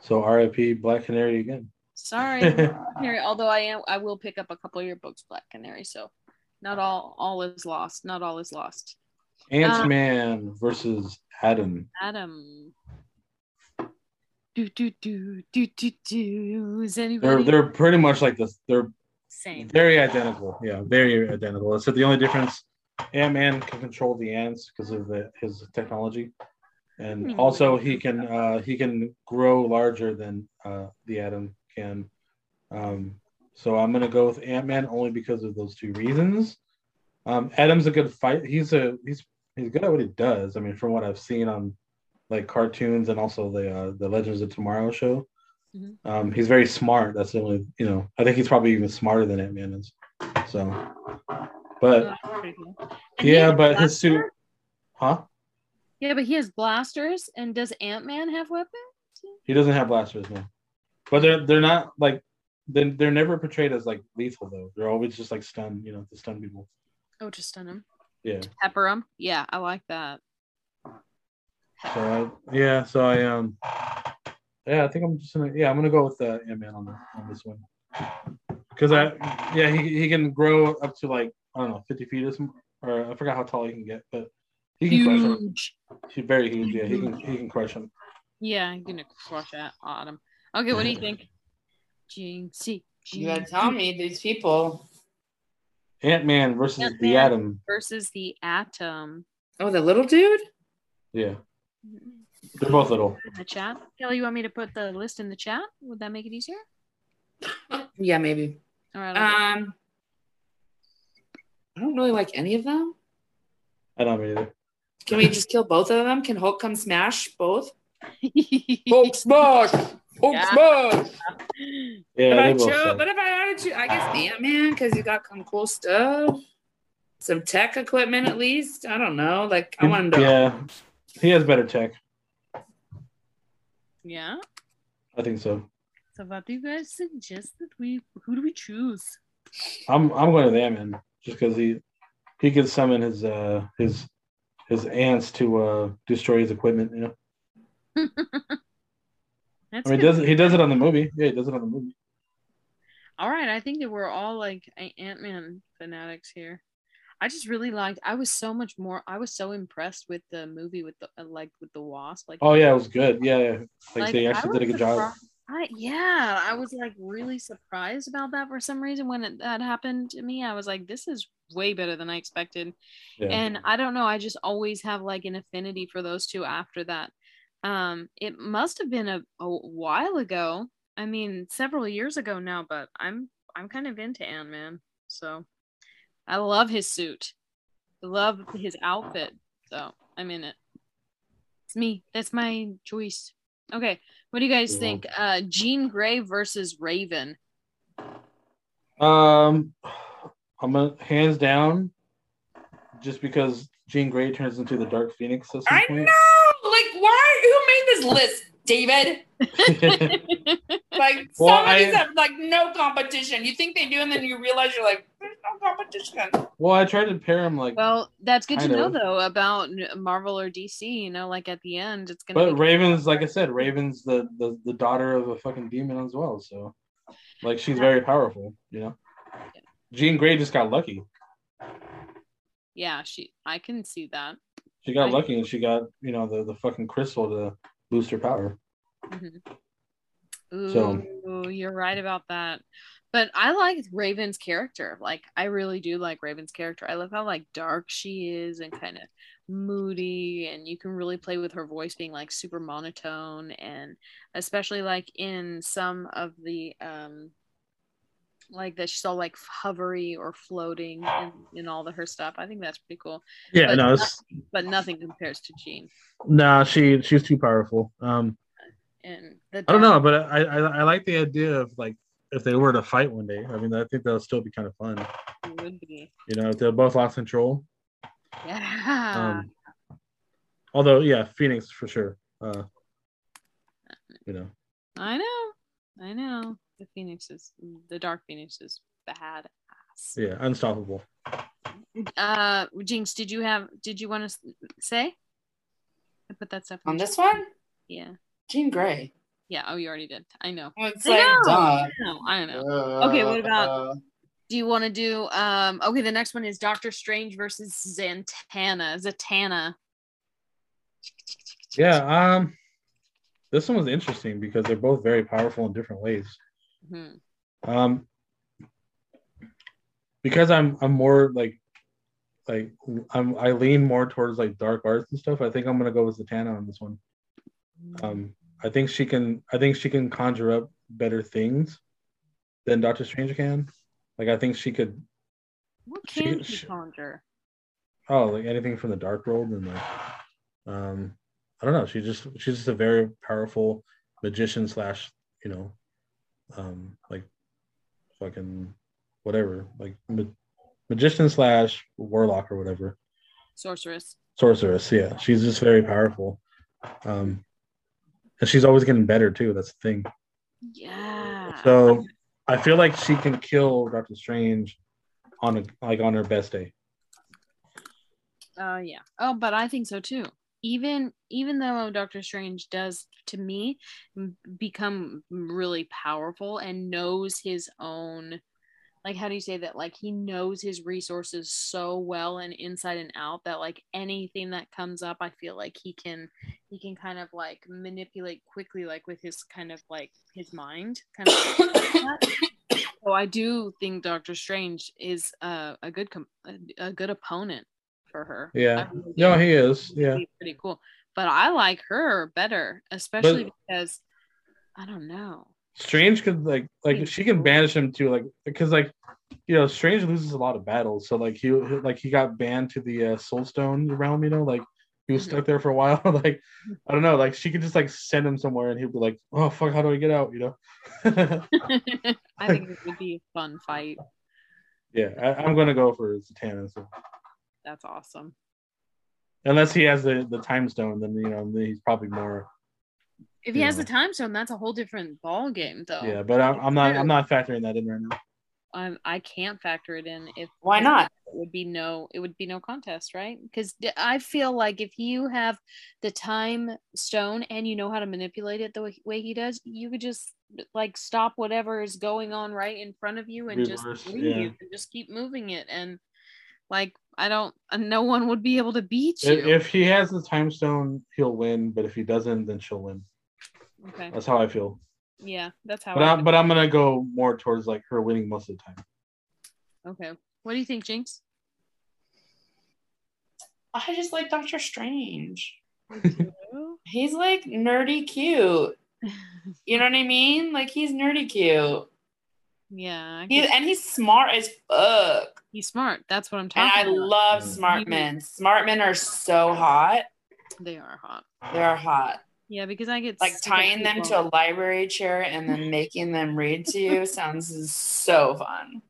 So R.I.P. Black Canary again. Sorry, Canary. Although I am, I will pick up a couple of your books, Black Canary. So, not all, all is lost. Not all is lost. Ant Man versus Atom. Atom. Do do do do do do. Is They're they're pretty much like this. They're same? very identical. Yeah, very identical. So the only difference, Ant Man can control the ants because of the, his technology, and Hmm. also he can uh, he can grow larger than uh, the Atom can. Um, so I'm gonna go with Ant Man only because of those two reasons. Um, Atom's a good fight. He's a he's he's good at what he does. I mean, from what I've seen on like cartoons and also the uh, the Legends of Tomorrow show. Mhm. Um, he's very smart. That's the only you know. I think he's probably even smarter than Ant Man is. So, but pretty cool. Yeah, but his suit, huh? Yeah, but he has blasters. And does Ant Man have weapons? He doesn't have blasters, no. But they're they're not like they're, they're never portrayed as like lethal though. They're always just like stun, you know, to stun people. Oh, just stun him. Yeah. Pepper him. Yeah, I like that. So I, yeah, so I um yeah, I think I'm just gonna yeah, I'm gonna go with uh, Ant Man on the, on this one because I yeah he he can grow up to like I don't know 50 feet or some or I forgot how tall he can get, but he can crush him. Huge. He's very huge. Yeah, he can he can crush him. Yeah, I'm gonna crush that Autumn. Okay, what do you think? Jinxie. You gotta tell me these people. Ant Man versus the Ant-Man. Atom. versus the Atom. Oh, the little dude? Yeah, they're both little. In the chat. Kelly, you want me to put the list in the chat? Would that make it easier? Yeah, maybe. All right. I'll Um I don't really like any of them. I don't either. Can we just kill both of them? Can Hulk come smash both? go. Hulk smash! Hulk Yeah. smash! Yeah, But, I they both chose, but if I had to, I guess Ant Man because he got some cool stuff, some tech equipment at least. I don't know. Like I want him to. Yeah, he has better tech. yeah. I think so. So what do you guys suggest that we who do we choose? I'm I'm going to the Ant Man just because he he can summon his uh his his ants to uh destroy his equipment. You know, I mean, he does he does it on the movie. Yeah, he does it on the movie. All right, I think that we're all like Ant Man fanatics here. I just really liked. I was so much more. I was so impressed with the movie with the uh, like with the wasp. Like, Oh yeah, it was good. Yeah, yeah. Like, like, they actually did a good job. I, yeah, I was like really surprised about that for some reason when it, that happened to me. I was like, this is way better than I expected. Yeah. And I don't know, I just always have like an affinity for those two after that. Um, it must have been a, a while ago. I mean, several years ago now, but I'm I'm kind of into Ant Man. So I love his suit. I love his outfit. So I'm in it. It's me. That's my choice. Okay. What do you guys Yeah. think? Uh Jean Grey versus Raven. Um, I'm a, hands down, just because Jean Grey turns into the Dark Phoenix at some I point. know. Like, why? Who made this list, David? Like, Well, some of these I- have like no competition. You think they do, and then you realize you're like, there's no competition. well, I tried to pair them like, well, that's good to know of. though about Marvel or DC, you know, like at the end it's going but to be Raven's like I said, Raven's the, the the daughter of a fucking demon as well. So, like, she's very powerful. You know, Jean Grey just got lucky. Yeah, she I can see that. She got I- lucky and she got you know the the fucking crystal to boost her power. Mhm. Ooh, So- you're right about that. But I like Raven's character. Like I really do like Raven's character. I love how like dark she is and kind of moody and you can really play with her voice being like super monotone and especially like in some of the um like that she's all like hovery or floating in, in all the her stuff. I think that's pretty cool. Yeah, But no, it's, But nothing compares to Jean. nah, she she's too powerful. Um, And the I don't know, but I, I I like the idea of like if they were to fight one day. I mean, I think that would still be kind of fun. would be. You know, if they both lost control. Yeah. Um, although, yeah, Phoenix for sure. Uh, you know, I know. I know. The Phoenix is the Dark Phoenix is bad ass. yeah, unstoppable. Uh Jinx, did you have did you want to say? I put that stuff On this chat. one, Yeah. Jean Grey. Yeah. Oh, you already did. I know. It's I like, know. duh. I know. I know. Okay, what about- Uh, Do you want to do um okay, the next one is Doctor Strange versus Zantana. Zatanna. Yeah. Um, this one was interesting because they're both very powerful in different ways. Mhm. Um, because I'm I'm more like like I'm I lean more towards like dark arts and stuff. I think I'm gonna go with Zatanna on this one. Um, I think she can I think she can conjure up better things than Doctor Strange can. Like I think she could What can she- she conjure? oh like anything from the dark world and like um I don't know. She's just she's just a very powerful magician slash you know um like fucking whatever like ma- magician slash warlock or whatever Sorceress. sorceress yeah she's just very powerful um and she's always getting better too that's the thing Yeah. so i feel like she can kill doctor strange on a like on her best day Uh yeah. Oh, but I think so too. Even even though Doctor Strange does to me become really powerful and knows his own like how do you say that? Like he knows his resources so well and inside and out that like anything that comes up I feel like he can he can kind of like manipulate quickly like with his kind of like his mind kind of so I do think Doctor Strange is a good com- a good opponent for her. yeah I no he is yeah pretty cool. But I like her better, especially But- because I don't know. Strange could like like she can banish him too, like because like you know Strange loses a lot of battles, so like he like he got banned to the uh, Soul Stone realm, you know, like he was Mhm. stuck there for a while. like I don't know, like she could just like send him somewhere, and he'd be like, "Oh fuck, how do I get out?" You know? I think it would be a fun fight. yeah, I, I'm gonna go for Zatanna. So. That's awesome. Unless he has the the time stone, then you know he's probably more. If he has Yeah. the time stone, that's a whole different ball game, though. Yeah, but I'm, I'm not I'm not factoring that in right now. I I can't factor it in if Why not? it would be no it would be no contest right because i feel like if you have the time stone and you know how to manipulate it the way, way he does you could just like stop whatever is going on right in front of you and Reverse, just yeah. and just keep moving it and like i don't uh, no one would be able to beat you If, if he has the time stone, he'll win. But if he doesn't, then she'll win. okay That's how I feel. yeah that's how But I I'm but I'm gonna go more towards like her winning most of the time. okay what do you think jinx I just like Doctor Strange. He's like nerdy cute. You know what I mean? Like he's nerdy cute. Yeah I He, and he's smart as fuck. he's smart that's what i'm talking And I about love smart men. Smart men are so hot. they are hot They're hot. yeah because i get Like tying them to a library chair and then making them read to you sounds so fun.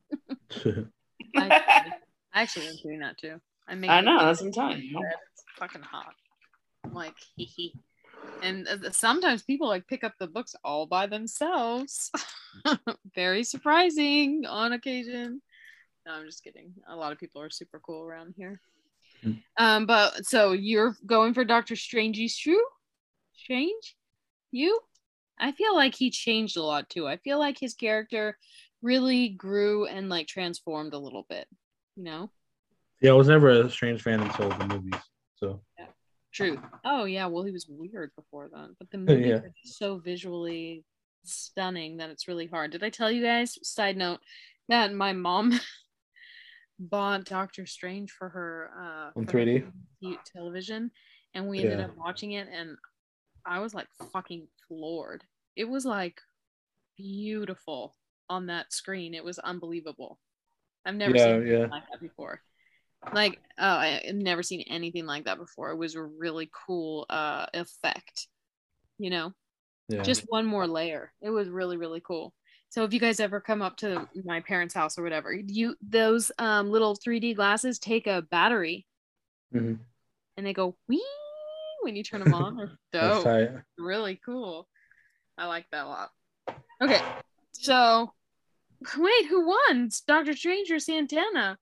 I, I actually am doing that too. I make I know, that's what I'm telling you. It's fucking hot. I'm like, hee hee. And uh, sometimes people like pick up the books all by themselves. Very surprising on occasion. No, I'm just kidding. A lot of people are super cool around here. Mm. Um, but so you're going for Doctor Strangey's true? Strange? You? I feel like he changed a lot too. I feel like his character really grew and like transformed a little bit. You know? Yeah, I was never a Strange fan until the movies. So True. Oh yeah, well he was weird before then, but the movie Yeah. are so visually stunning that it's really hard. Did I tell you guys? Side note that my mom bought Doctor Strange for her uh On for 3D? te- television, and we ended Yeah. up watching it, and I was like fucking floored. It was like beautiful on that screen. It was unbelievable. I've never Yeah, seen yeah. like that before. Like, oh, I- I've never seen anything like that before. It was a really cool uh effect. You know, yeah. just one more layer. It was really, really cool. So if you guys ever come up to my parents' house or whatever, you those um little 3D glasses take a battery Mhm. and they go wee when you turn them on. They're That's dope tight. really cool. I like that a lot. Okay, so wait, who won? It's Doctor Strange or Zatanna?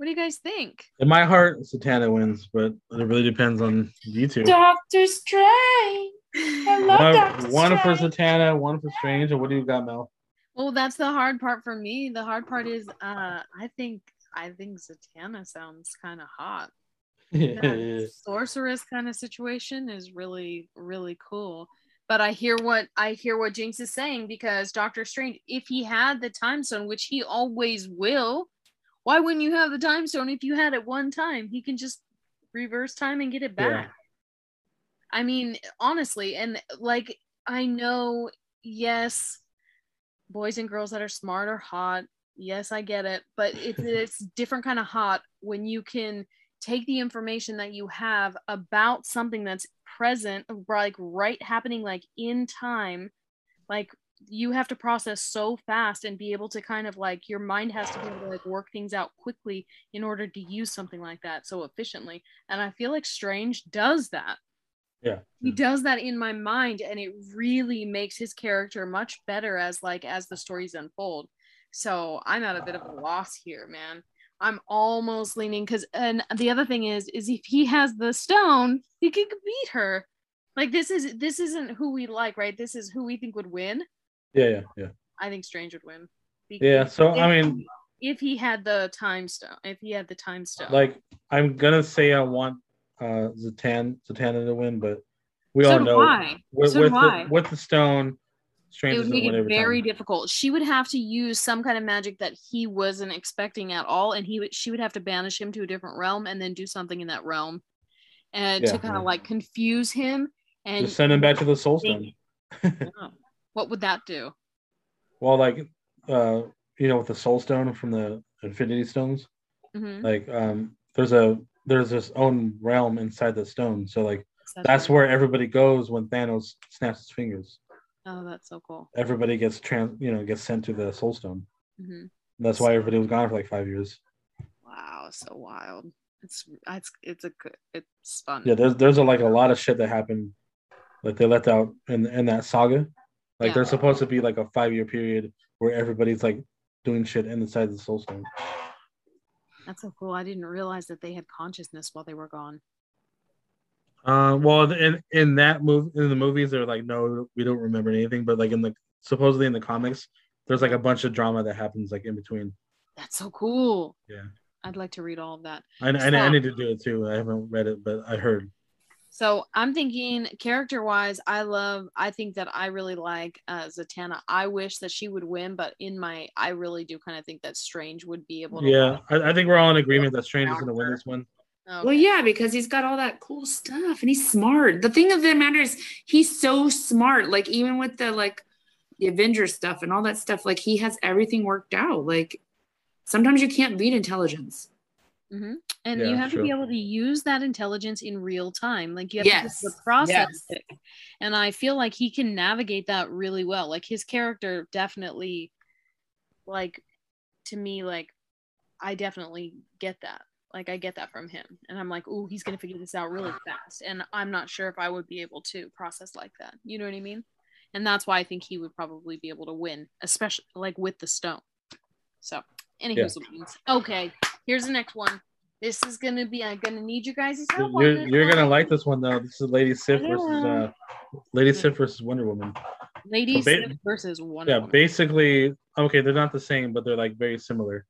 What do you guys think? In my heart, Zatanna wins, but it really depends on you two. Doctor Strange. I love One, Doctor one for Strange. Zatanna, one for Strange, and what do you got, Mel? Well, that's the hard part for me. The hard part is, uh, I think I think Zatanna sounds kind of hot. That sorceress kind of situation is really really cool. But I hear what I hear what Jinx is saying because Doctor Strange, if he had the time stone, which he always will, why wouldn't you have the time stone if you had it one time? He can just reverse time and get it back. Yeah. I mean, honestly, and like I know, yes, boys and girls that are smart are hot. Yes, I get it, but it's it's different kind of hot when you can take the information that you have about something that's present, like right happening, like in time, like you have to process so fast and be able to kind of like your mind has to be able to like work things out quickly in order to use something like that so efficiently. And I feel like Strange does that. Yeah. he does that in my mind and it really makes his character much better as like as the stories unfold. So i'm at a bit of a loss here man. I'm almost leaning because and the other thing is is if he has the stone he could beat her. Like this is this isn't who we like right? This is who we think would win Yeah, yeah, yeah. i think strange would win Yeah, so I mean, if he had the time stone if he had the time stone like, I'm gonna say I want uh Zatan Zatanna to win, but we so all know I. with So with, the, with the stone, Strange it would make it very time. difficult. She would have to use some kind of magic that he wasn't expecting at all, and he would she would have to banish him to a different realm and then do something in that realm, and Yeah, to kind yeah. of like confuse him and Just send him back to the Soul Stone. what would that do? Well, like, uh, you know, with the Soul Stone from the Infinity Stones, hmm like, um, there's a there's this own realm inside the stone. So like that's right. where everybody goes when Thanos snaps his fingers. Oh, that's so cool. Everybody gets trans, you know, gets sent to the Soul Stone. hmm That's why everybody was gone for like five years. Wow, so wild. It's it's it's a good it's fun. Yeah, there's there's a, like a lot of shit that happened, like they left out in in that saga. Like Yeah. there's supposed to be like a five year period where everybody's like doing shit inside the Soul Stone. That's so cool. I didn't realize that they had consciousness while they were gone. Uh, well, in in that move in the movies, they're like, no, we don't remember anything. But like in the supposedly in the comics, there's like a bunch of drama that happens like in between. That's so cool. Yeah, I'd like to read all of that. I, I, I need to do it too. I haven't read it, but I heard. So I'm thinking character wise, I love, I think that I really like uh, Zatanna. I wish that she would win, but in my, I really do kind of think that Strange would be able to. Yeah, I, I, think we're all in agreement that Strange is going to win this one. Okay. Well, yeah, because he's got all that cool stuff and he's smart. The thing of the matter is, he's so smart. Like, even with the like the Avengers stuff and all that stuff, like, he has everything worked out. Like, sometimes you can't beat intelligence. Mm-hmm. And yeah, you have sure. to be able to use that intelligence in real time. Like you have yes. to process yes. it. And I feel like he can navigate that really well. Like his character definitely, like, to me, like, I definitely get that. Like I get that from him. And I'm like, oh, he's gonna figure this out really fast. And I'm not sure if I would be able to process like that. You know what I mean? And that's why I think he would probably be able to win, especially like with the stone. So any yeah. Okay, here's the next one. This is gonna be. I'm gonna need you guys' help. You're, you're gonna like this one though. This is Lady Sif versus uh, Lady Sif versus Wonder Woman. Lady so ba- Sif versus Wonder. Yeah, Woman. basically, okay, they're not the same, but they're like very similar.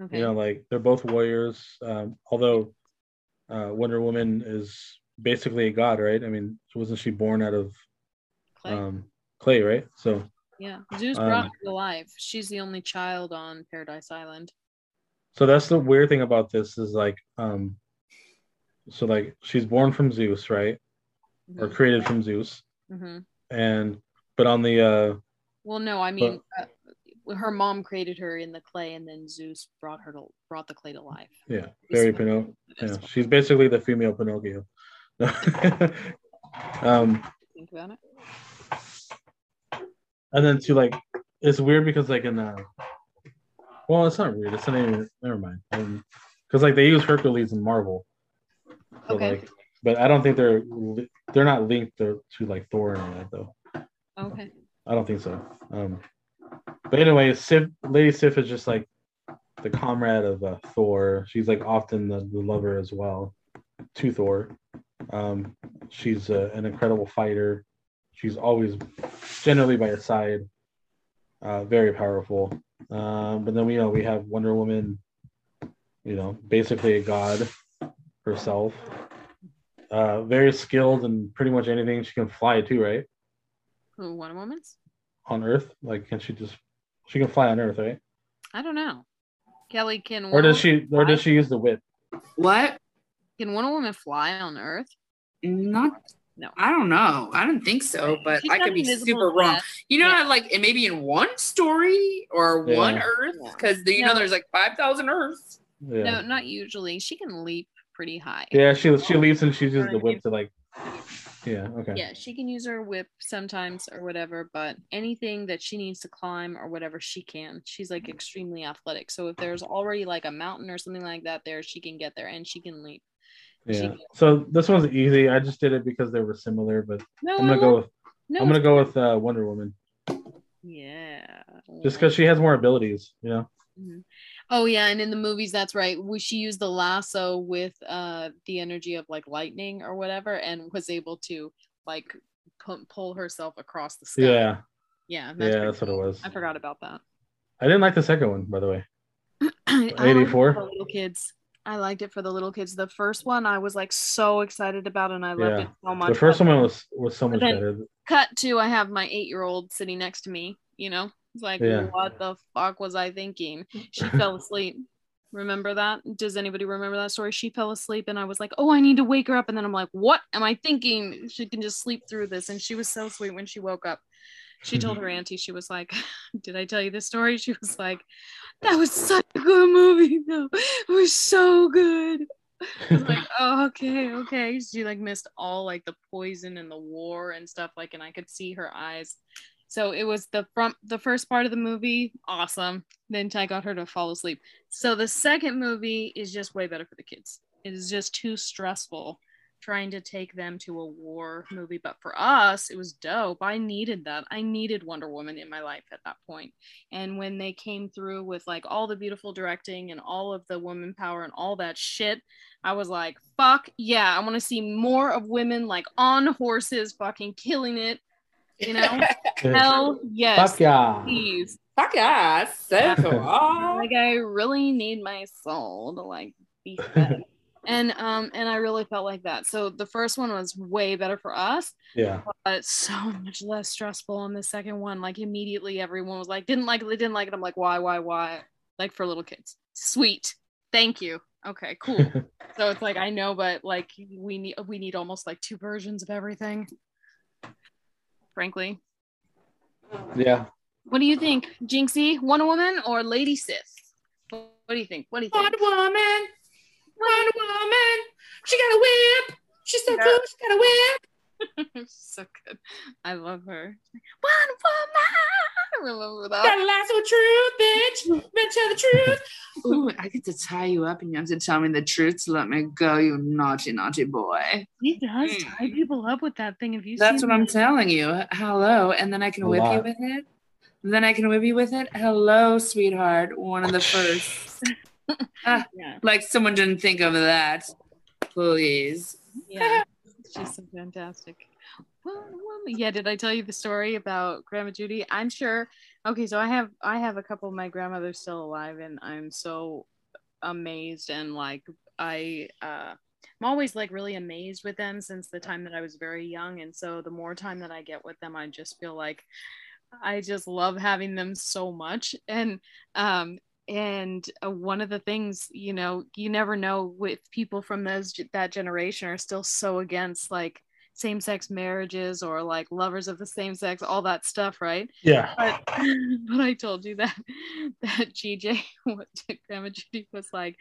Okay. You know, like they're both warriors. Um, although uh, Wonder Woman is basically a god, right? I mean, wasn't she born out of clay, um, clay right? So yeah, Zeus brought um, her to life. She's the only child on Paradise Island. So that's the weird thing about this is like, um, so like she's born from Zeus, right? Mm-hmm. Or created from Zeus, mm-hmm. and but on the uh, well, no, I mean, but, uh, her mom created her in the clay, and then Zeus brought her to brought the clay to life. Yeah, very Pinocchio. Yeah, she's basically the female Pinocchio. um, think about it. And then to like, it's weird because like in uh, well, it's not weird. It's not even. Never mind. Because um, like they use Hercules in Marvel. So, okay. Like, but I don't think they're they're not linked to, to like Thor and all that though. Okay. I don't think so. Um, but anyway, Sif, Lady Sif is just like the comrade of uh, Thor. She's like often the, the lover as well to Thor. Um, she's uh, an incredible fighter. She's always generally by his side. Uh, very powerful. Um, but then we you know we have Wonder Woman, you know, basically a god herself. Uh, very skilled in pretty much anything. She can fly too, right? Who Wonder Woman's? On Earth, like can she just? She can fly on Earth, right? I don't know. Kelly can. Or does she? Or does she use the whip? What? Can Wonder Woman fly on Earth? Not no, I don't know. I don't think so, but She's I could be super wrong. You know, yeah. like it maybe in one story or yeah. one Earth, because you no. know there's like five thousand Earths. Yeah. No, not usually. She can leap pretty high. Yeah, she she leaps and she uses the whip to like. Yeah. Okay. Yeah, she can use her whip sometimes or whatever, but anything that she needs to climb or whatever, she can. She's like extremely athletic. So if there's already like a mountain or something like that there, she can get there and she can leap. Yeah. So this one's easy. I just did it because they were similar, but no, I'm gonna go with no, I'm gonna go with uh, Wonder Woman. Yeah. Just because she has more abilities, you know. Mm-hmm. Oh yeah, and in the movies, that's right. We, she used the lasso with uh the energy of like lightning or whatever, and was able to like pu- pull herself across the sky. Yeah. Yeah. That's yeah, that's cool. what it was. I forgot about that. I didn't like the second one, by the way. Eighty four. Little kids. I liked it for the little kids. The first one I was like so excited about and I loved yeah. it so much. The first one was was so much better. Cut to I have my eight year old sitting next to me, you know. It's like yeah. what the fuck was I thinking? She fell asleep. Remember that? Does anybody remember that story? She fell asleep and I was like, Oh, I need to wake her up. And then I'm like, What am I thinking? She can just sleep through this. And she was so sweet when she woke up she told mm-hmm. her auntie, she was like, Did I tell you this story? She was like, That was such a good movie. No, it was so good. I was like, oh, okay, okay. She like missed all like the poison and the war and stuff, like, and I could see her eyes. So it was the front, the first part of the movie, awesome. Then I got her to fall asleep. So the second movie is just way better for the kids. It is just too stressful trying to take them to a war movie. But for us, it was dope. I needed that. I needed Wonder Woman in my life at that point. And when they came through with like all the beautiful directing and all of the woman power and all that shit, I was like, fuck yeah, I want to see more of women like on horses fucking killing it. You know? Hell yes. Fuck yeah. Please. Fuck yeah, so cool. Like I really need my soul to like be fed. And um and I really felt like that. So the first one was way better for us, Yeah. but so much less stressful on the second one. Like immediately everyone was like, didn't like it, they didn't like it. I'm like, why, why, why? Like for little kids. Sweet. Thank you. Okay, cool. so it's like I know, but like we need we need almost like two versions of everything. Frankly. yeah. What do you think, Jinxie? Wonder Woman or Lady Sif? What do you think? What do you think? Wonder Woman, Wonder Woman. She got a whip. She's so Yeah. cool. She got a whip. so good. I love her. One Woman. I remember Got that. a lasso of truth, bitch. Bitch, tell the truth. Ooh, I get to tie you up and you have to tell me the truth to let me go, you naughty, naughty boy. He does Mm. tie people up with that thing. If you That's seen what I'm telling you. Hello. And then I can A whip you with it. Then I can whip you with it. Hello, sweetheart. One of the first. Yeah, Like someone didn't think of that. Please. yeah. She's so fantastic. Yeah, did I tell you the story about Grandma Judy? I'm sure. Okay, so I have I have a couple of my grandmothers still alive, and I'm so amazed and like I uh I'm always like really amazed with them since the time that I was very young. And so the more time that I get with them, I just feel like I just love having them so much. And um and uh, one of the things, you know, you never know with people from those that generation are still so against like same-sex marriages or like lovers of the same sex, all that stuff, right? Yeah. but but I told you that that GJ what Grandma Judy was like,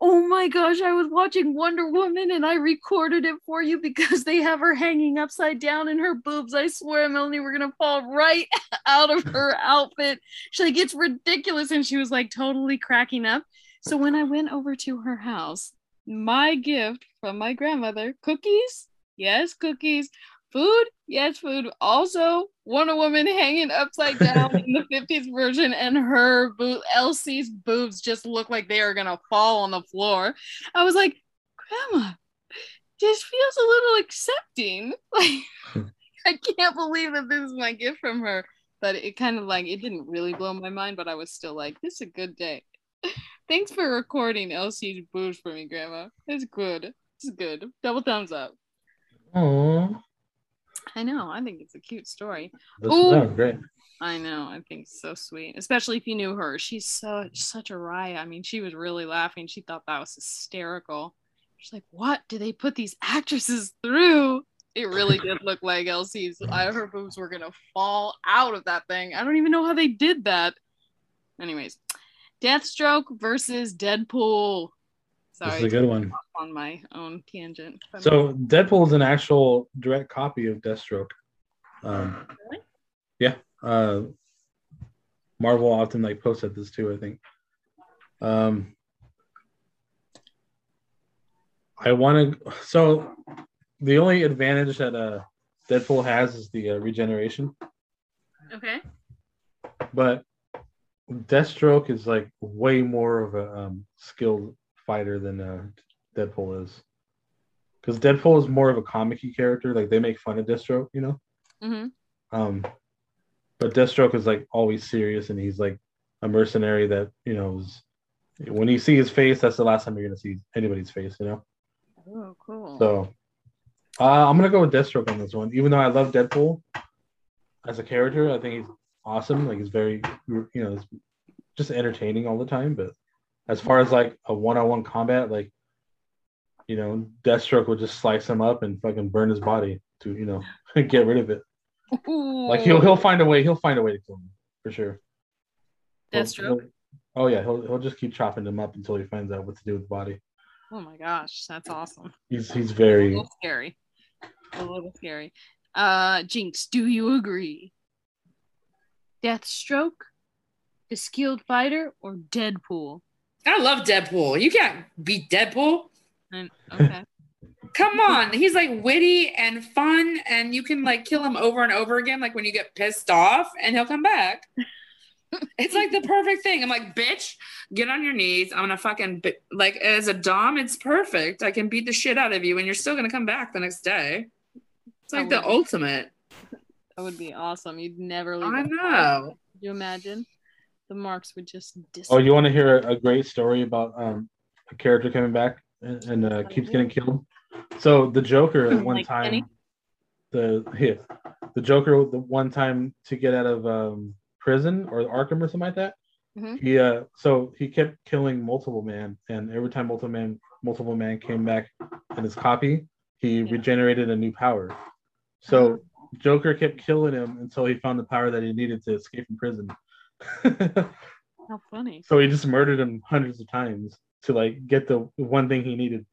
oh my gosh, I was watching Wonder Woman and I recorded it for you because they have her hanging upside down in her boobs. I swear, Melanie, we're gonna fall right out of her outfit. She's like, it's ridiculous, and she was like totally cracking up. So when I went over to her house, my gift from my grandmother, cookies, yes, cookies, food, yes, food. Also, Wonder Woman hanging upside down in the 50s version, and her boo- Elsie's boobs just look like they are gonna fall on the floor. I was like, Grandma, this feels a little accepting. Like, I can't believe that this is my gift from her. But it kind of like it didn't really blow my mind, but I was still like, this is a good day. Thanks for recording Elsie's boobs for me, Grandma. It's good. It's good. Double thumbs up. Oh, I know. I think it's a cute story. that's Ooh. that was great. I know. I think it's so sweet, especially if you knew her. She's so such a riot. I mean, she was really laughing. She thought that was hysterical. She's like, "What do they put these actresses through?" It really did look like Elsie's. I, her boobs were gonna fall out of that thing. I don't even know how they did that. Anyways, Deathstroke versus Deadpool. This is a good one. on my own tangent. So Deadpool is an actual direct copy of Deathstroke. Um, Really? Yeah. Uh, Marvel often like posted this too. I think. Um, I want to. So the only advantage that uh, Deadpool has is the uh, regeneration, okay. but Deathstroke is like way more of a um, skilled fighter than uh, Deadpool is. Because Deadpool is more of a comic character. Like they make fun of Deathstroke, you know. hmm Um, but Deathstroke is like always serious, and he's like a mercenary that you know is. When you see his face, that's the last time you're gonna see anybody's face, you know. Oh, cool. So, uh, I'm gonna go with Deathstroke on this one. Even though I love Deadpool as a character, I think he's awesome. Like he's very, you know, just entertaining all the time. But as far as like a one-on-one combat, like you know, Deathstroke would just slice him up and fucking burn his body to you know get rid of it. Like he'll he'll find a way. He'll find a way to kill him for sure. Deathstroke? he'll- oh yeah, he'll he'll just keep chopping him up until he finds out what to do with the body. Oh my gosh, that's awesome. He's he's very little scary. A little scary. Uh, Jinx, do you agree? Deathstroke, the skilled fighter, or Deadpool? I love Deadpool. You can't beat Deadpool. And, okay. Come on, he's like witty and fun, and you can like kill him over and over again, like when you get pissed off, and he'll come back. it's like the perfect thing. I'm like, bitch, get on your knees. I'm gonna fucking bi- like as a dom, it's perfect. I can beat the shit out of you, and you're still gonna come back the next day. It's like the ultimate. That would be awesome. You'd never leave. I know. Could you imagine? The marks would just Oh, you want to hear a, a great story about um, a character coming back and, and uh, keeps getting killed? So the Joker at one Like time, Penny? the yeah, the Joker the one time to get out of um, prison or Arkham or something like that. Mhm. He uh, so he kept killing multiple man, and every time multiple man multiple man came back in his copy, he Yeah. regenerated a new power. So Joker kept killing him until he found the power that he needed to escape from prison. How funny. So he just murdered him hundreds of times to like get the one thing he needed.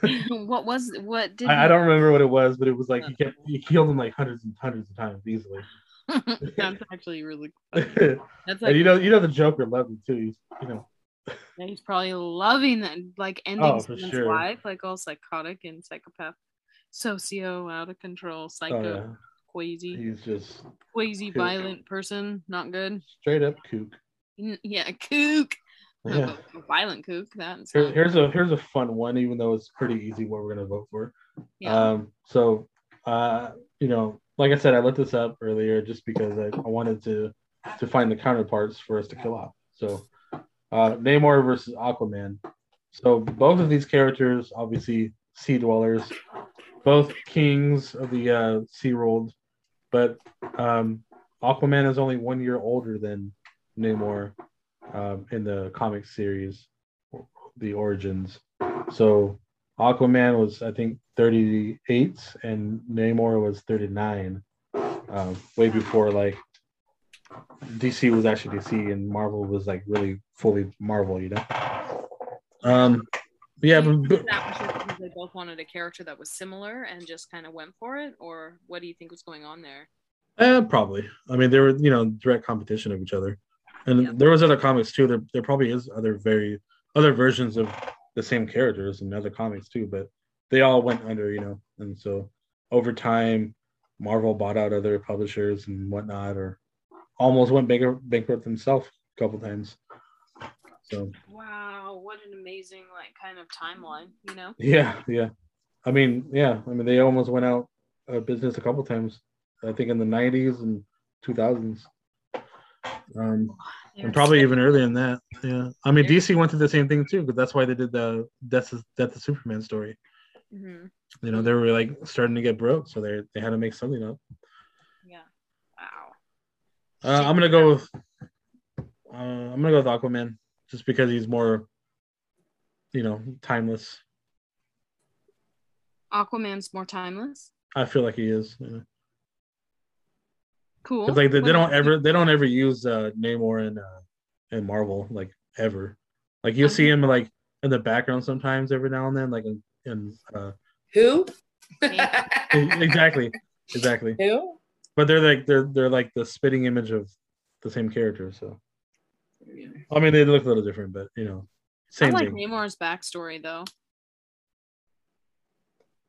what was what did I, I don't remember what it was, but it was like he oh. kept he killed him like hundreds and hundreds of times easily. That's actually really funny. and That's like you know, you know the Joker loved him too. He's you know, Yeah, he's probably loving that, like ending Oh, someone's sure. life, like all psychotic and psychopath, socio, out of control, oh, psycho, oh yeah, he's just quasi kook. violent person, not good. straight up kook. Yeah, kook. Yeah. A violent kook. That's Here, here's a here's a fun one, even though it's pretty easy what we're gonna vote for. yeah. Um, so, uh, you know, like I said, I looked this up earlier just because I, I wanted to to find the counterparts for us to kill off. So, uh, Namor versus Aquaman. So both of these characters, obviously sea dwellers, both kings of the uh, sea world, but um, Aquaman is only one year older than Namor um, in the comic series, the Origins. So Aquaman was, I think, 38, and Namor was 39, um, way before like DC was actually DC, and Marvel was like really fully Marvel, you know. Um, yeah, but, but that was just because they both wanted a character that was similar and just kind of went for it, or what do you think was going on there? eh, probably. I mean, they were you know direct competition of each other, and Yeah. there was other comics too. There, there probably is other very other versions of the same characters in other comics too, but they all went under, you know, and so over time, Marvel bought out other publishers and whatnot, or almost went bankrupt, bankrupt themselves a couple times. So Wow, what an amazing like kind of timeline, you know? yeah, yeah. I mean, yeah. I mean, they almost went out of business a couple times. I think in the '90s and 2000s. Um, and probably even earlier than that. Yeah. I mean. DC went through the same thing too, because that's why they did the Death of, Death of Superman story. Mhm. You know, they were like starting to get broke, so they they had to make something up. Yeah. Wow. Uh, I'm gonna go with uh, I'm gonna go with Aquaman, just because he's more, you know, timeless. Aquaman's more timeless. I feel like he is. Yeah. Cool. 'Cause, like they, they don't ever they don't ever use uh Namor in uh in Marvel like ever. Like you'll see him like in the background sometimes every now and then, like in, in uh Who? exactly exactly. Who? But they're like they're they're like the spitting image of the same character. So I mean they look a little different, but you know, same. I like thing. Namor's backstory though.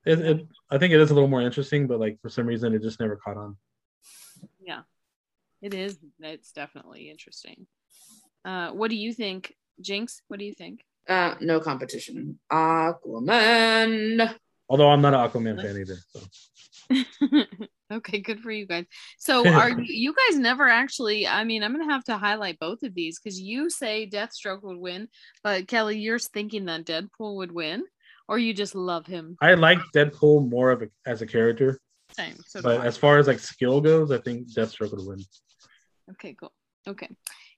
It, it, I think it is a little more interesting, but like for some reason it just never caught on. Yeah. It is. It's definitely interesting. Uh, what do you think, Jinx? What do you think? Uh, no competition. Aquaman. Although I'm not an Aquaman fan either. So. okay, good for you guys. So, are you, you guys never actually? I mean, I'm gonna have to highlight both of these because you say Deathstroke would win, but Kelly, you're thinking that Deadpool would win, or you just love him. I like Deadpool more of a, as a character, Same. So but as far as like skill goes, I think Deathstroke would win. Okay, cool. Okay,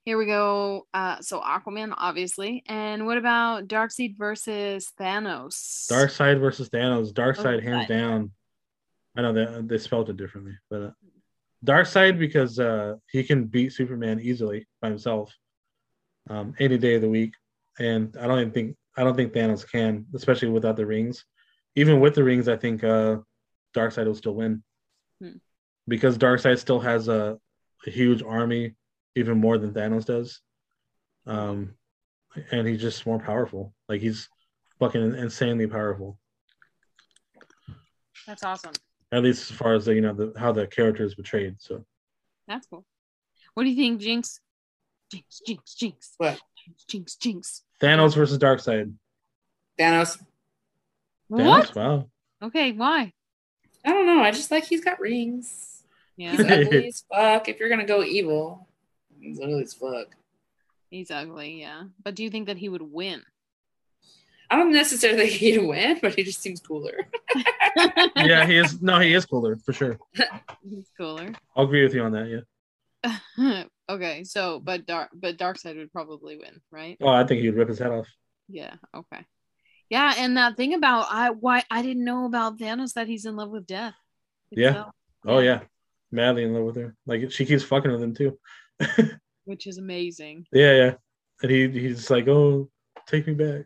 here we go. Uh, so Aquaman, obviously, and what about Darkseid versus Thanos? Darkseid versus Thanos. Darkseid, hands Darkseid. down. I know that they spelled it differently, but uh, Darkseid because uh, he can beat Superman easily by himself, um, any day of the week, and I don't even think I don't think Thanos can, especially without the rings. Even with the rings, I think uh, Darkseid will still win Hmm. because Darkseid still has a, a huge army, even more than Thanos does, um, and he's just more powerful. Like he's fucking insanely powerful. That's awesome. At least as far as the, you know the, how the character is portrayed. So That's cool. What do you think, Jinx? Jinx, Jinx, Jinx. What? Jinx, Jinx, Jinx. Thanos versus Darkseid. Thanos. What? Thanos, wow. Okay, why? I don't know. I just like he's got rings. Yeah, He's ugly as fuck. If you're gonna go evil, he's ugly as fuck. he's ugly, yeah. But do you think that he would win? I don't necessarily think he'd win, but he just seems cooler. yeah, he is. No, he is cooler for sure. he's cooler. I'll agree with you on that. Yeah. okay, so but dark but Darkseid would probably win, right? Oh, I think he'd rip his head off. Yeah, okay. Yeah, and that thing about I why I didn't know about Thanos that he's in love with death. Yeah. itself, Oh yeah, madly in love with her. Like she keeps fucking with him too. which is amazing. Yeah, yeah. And he he's like, oh, take me back.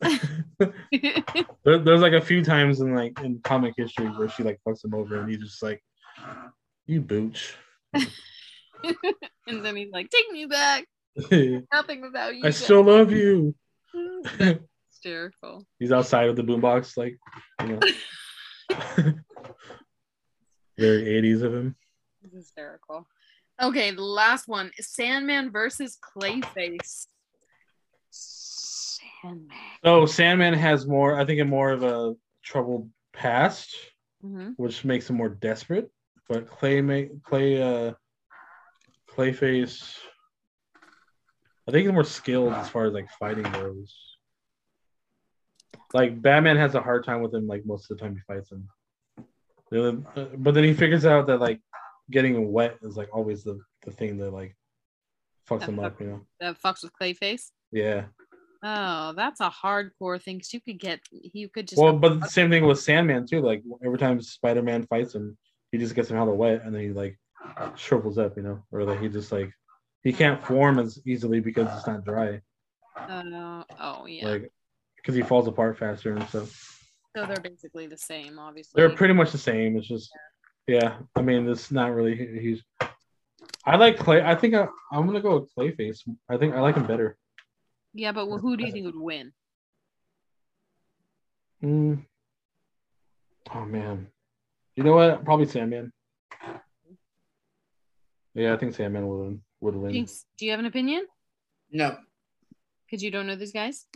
there, there's like a few times in like in comic history where she like fucks him over and he's just like, you booch. and then he's like, "Take me back. Nothing without you." I still love you. That's hysterical. he's outside of the boombox, like, you know. Very 80s of him. It's hysterical. Okay, the last one: Sandman versus Clayface. Sandman. So Sandman has more, I think, a more of a troubled past, hmm which makes him more desperate. But Clay, make Clay, uh, Clayface, I think he's more skilled as far as like fighting goes. Like Batman has a hard time with him, like most of the time he fights him. Uh, But then he figures out that like getting wet is like always the, the thing that like fucks him up, you know? That fucks with Clayface. Yeah. Oh, that's a hardcore thing. Cause you could get, you could just. Well, but the same thing with Sandman too. Like every time Spider Man fights him, he just gets him out of the way, and then he like shrivels up, you know, or like he just like he can't form as easily because it's not dry, Uh, oh yeah. like because he falls apart faster and stuff. so they're basically the same, obviously. They're pretty much the same. It's just, yeah. I mean, it's not really. He's. I like Clay. I think I, I'm gonna go with Clayface. I think I like him better. Yeah, but who do you think would win? Mm. Oh man, you know what? Probably Sandman. Yeah, I think Sandman would win. Would win. Jinx, do you have an opinion? No, Because you don't know these guys.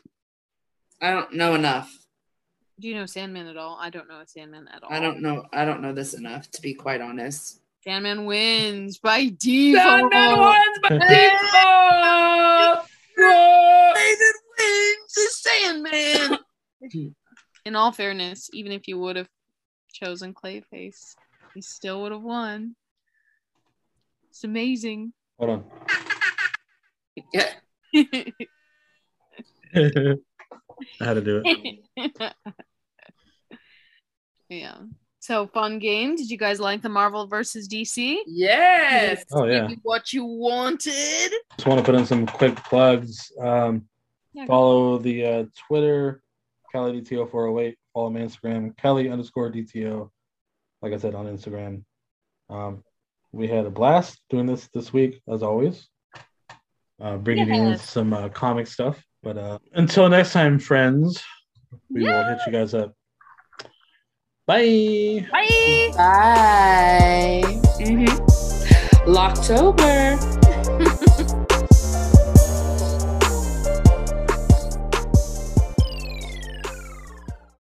I don't know enough. Do you know Sandman at all? I don't know Sandman at all. I don't know. I don't know this enough to be quite honest. Sandman wins by default. Sandman wins by default. David wins the Sandman. In all fairness, even if you would have chosen Clayface, he still would have won. It's amazing. Hold on. Yeah. I had to do it. yeah. So fun game. Did you guys like the Marvel versus DC? Yes. Oh yeah. What you wanted. Just want to put in some quick plugs. Um, Yeah, go. follow the uh, Twitter, Kelly DTO four hundred eight. Follow my Instagram, Kelly underscore DTO. Like I said on Instagram. Um, we had a blast doing this this week as always. Uh, bringing you Yes. some uh, comic stuff. But uh, until next time, friends, we will hit you guys up. Bye. Bye. Bye. Mm-hmm. Locktober.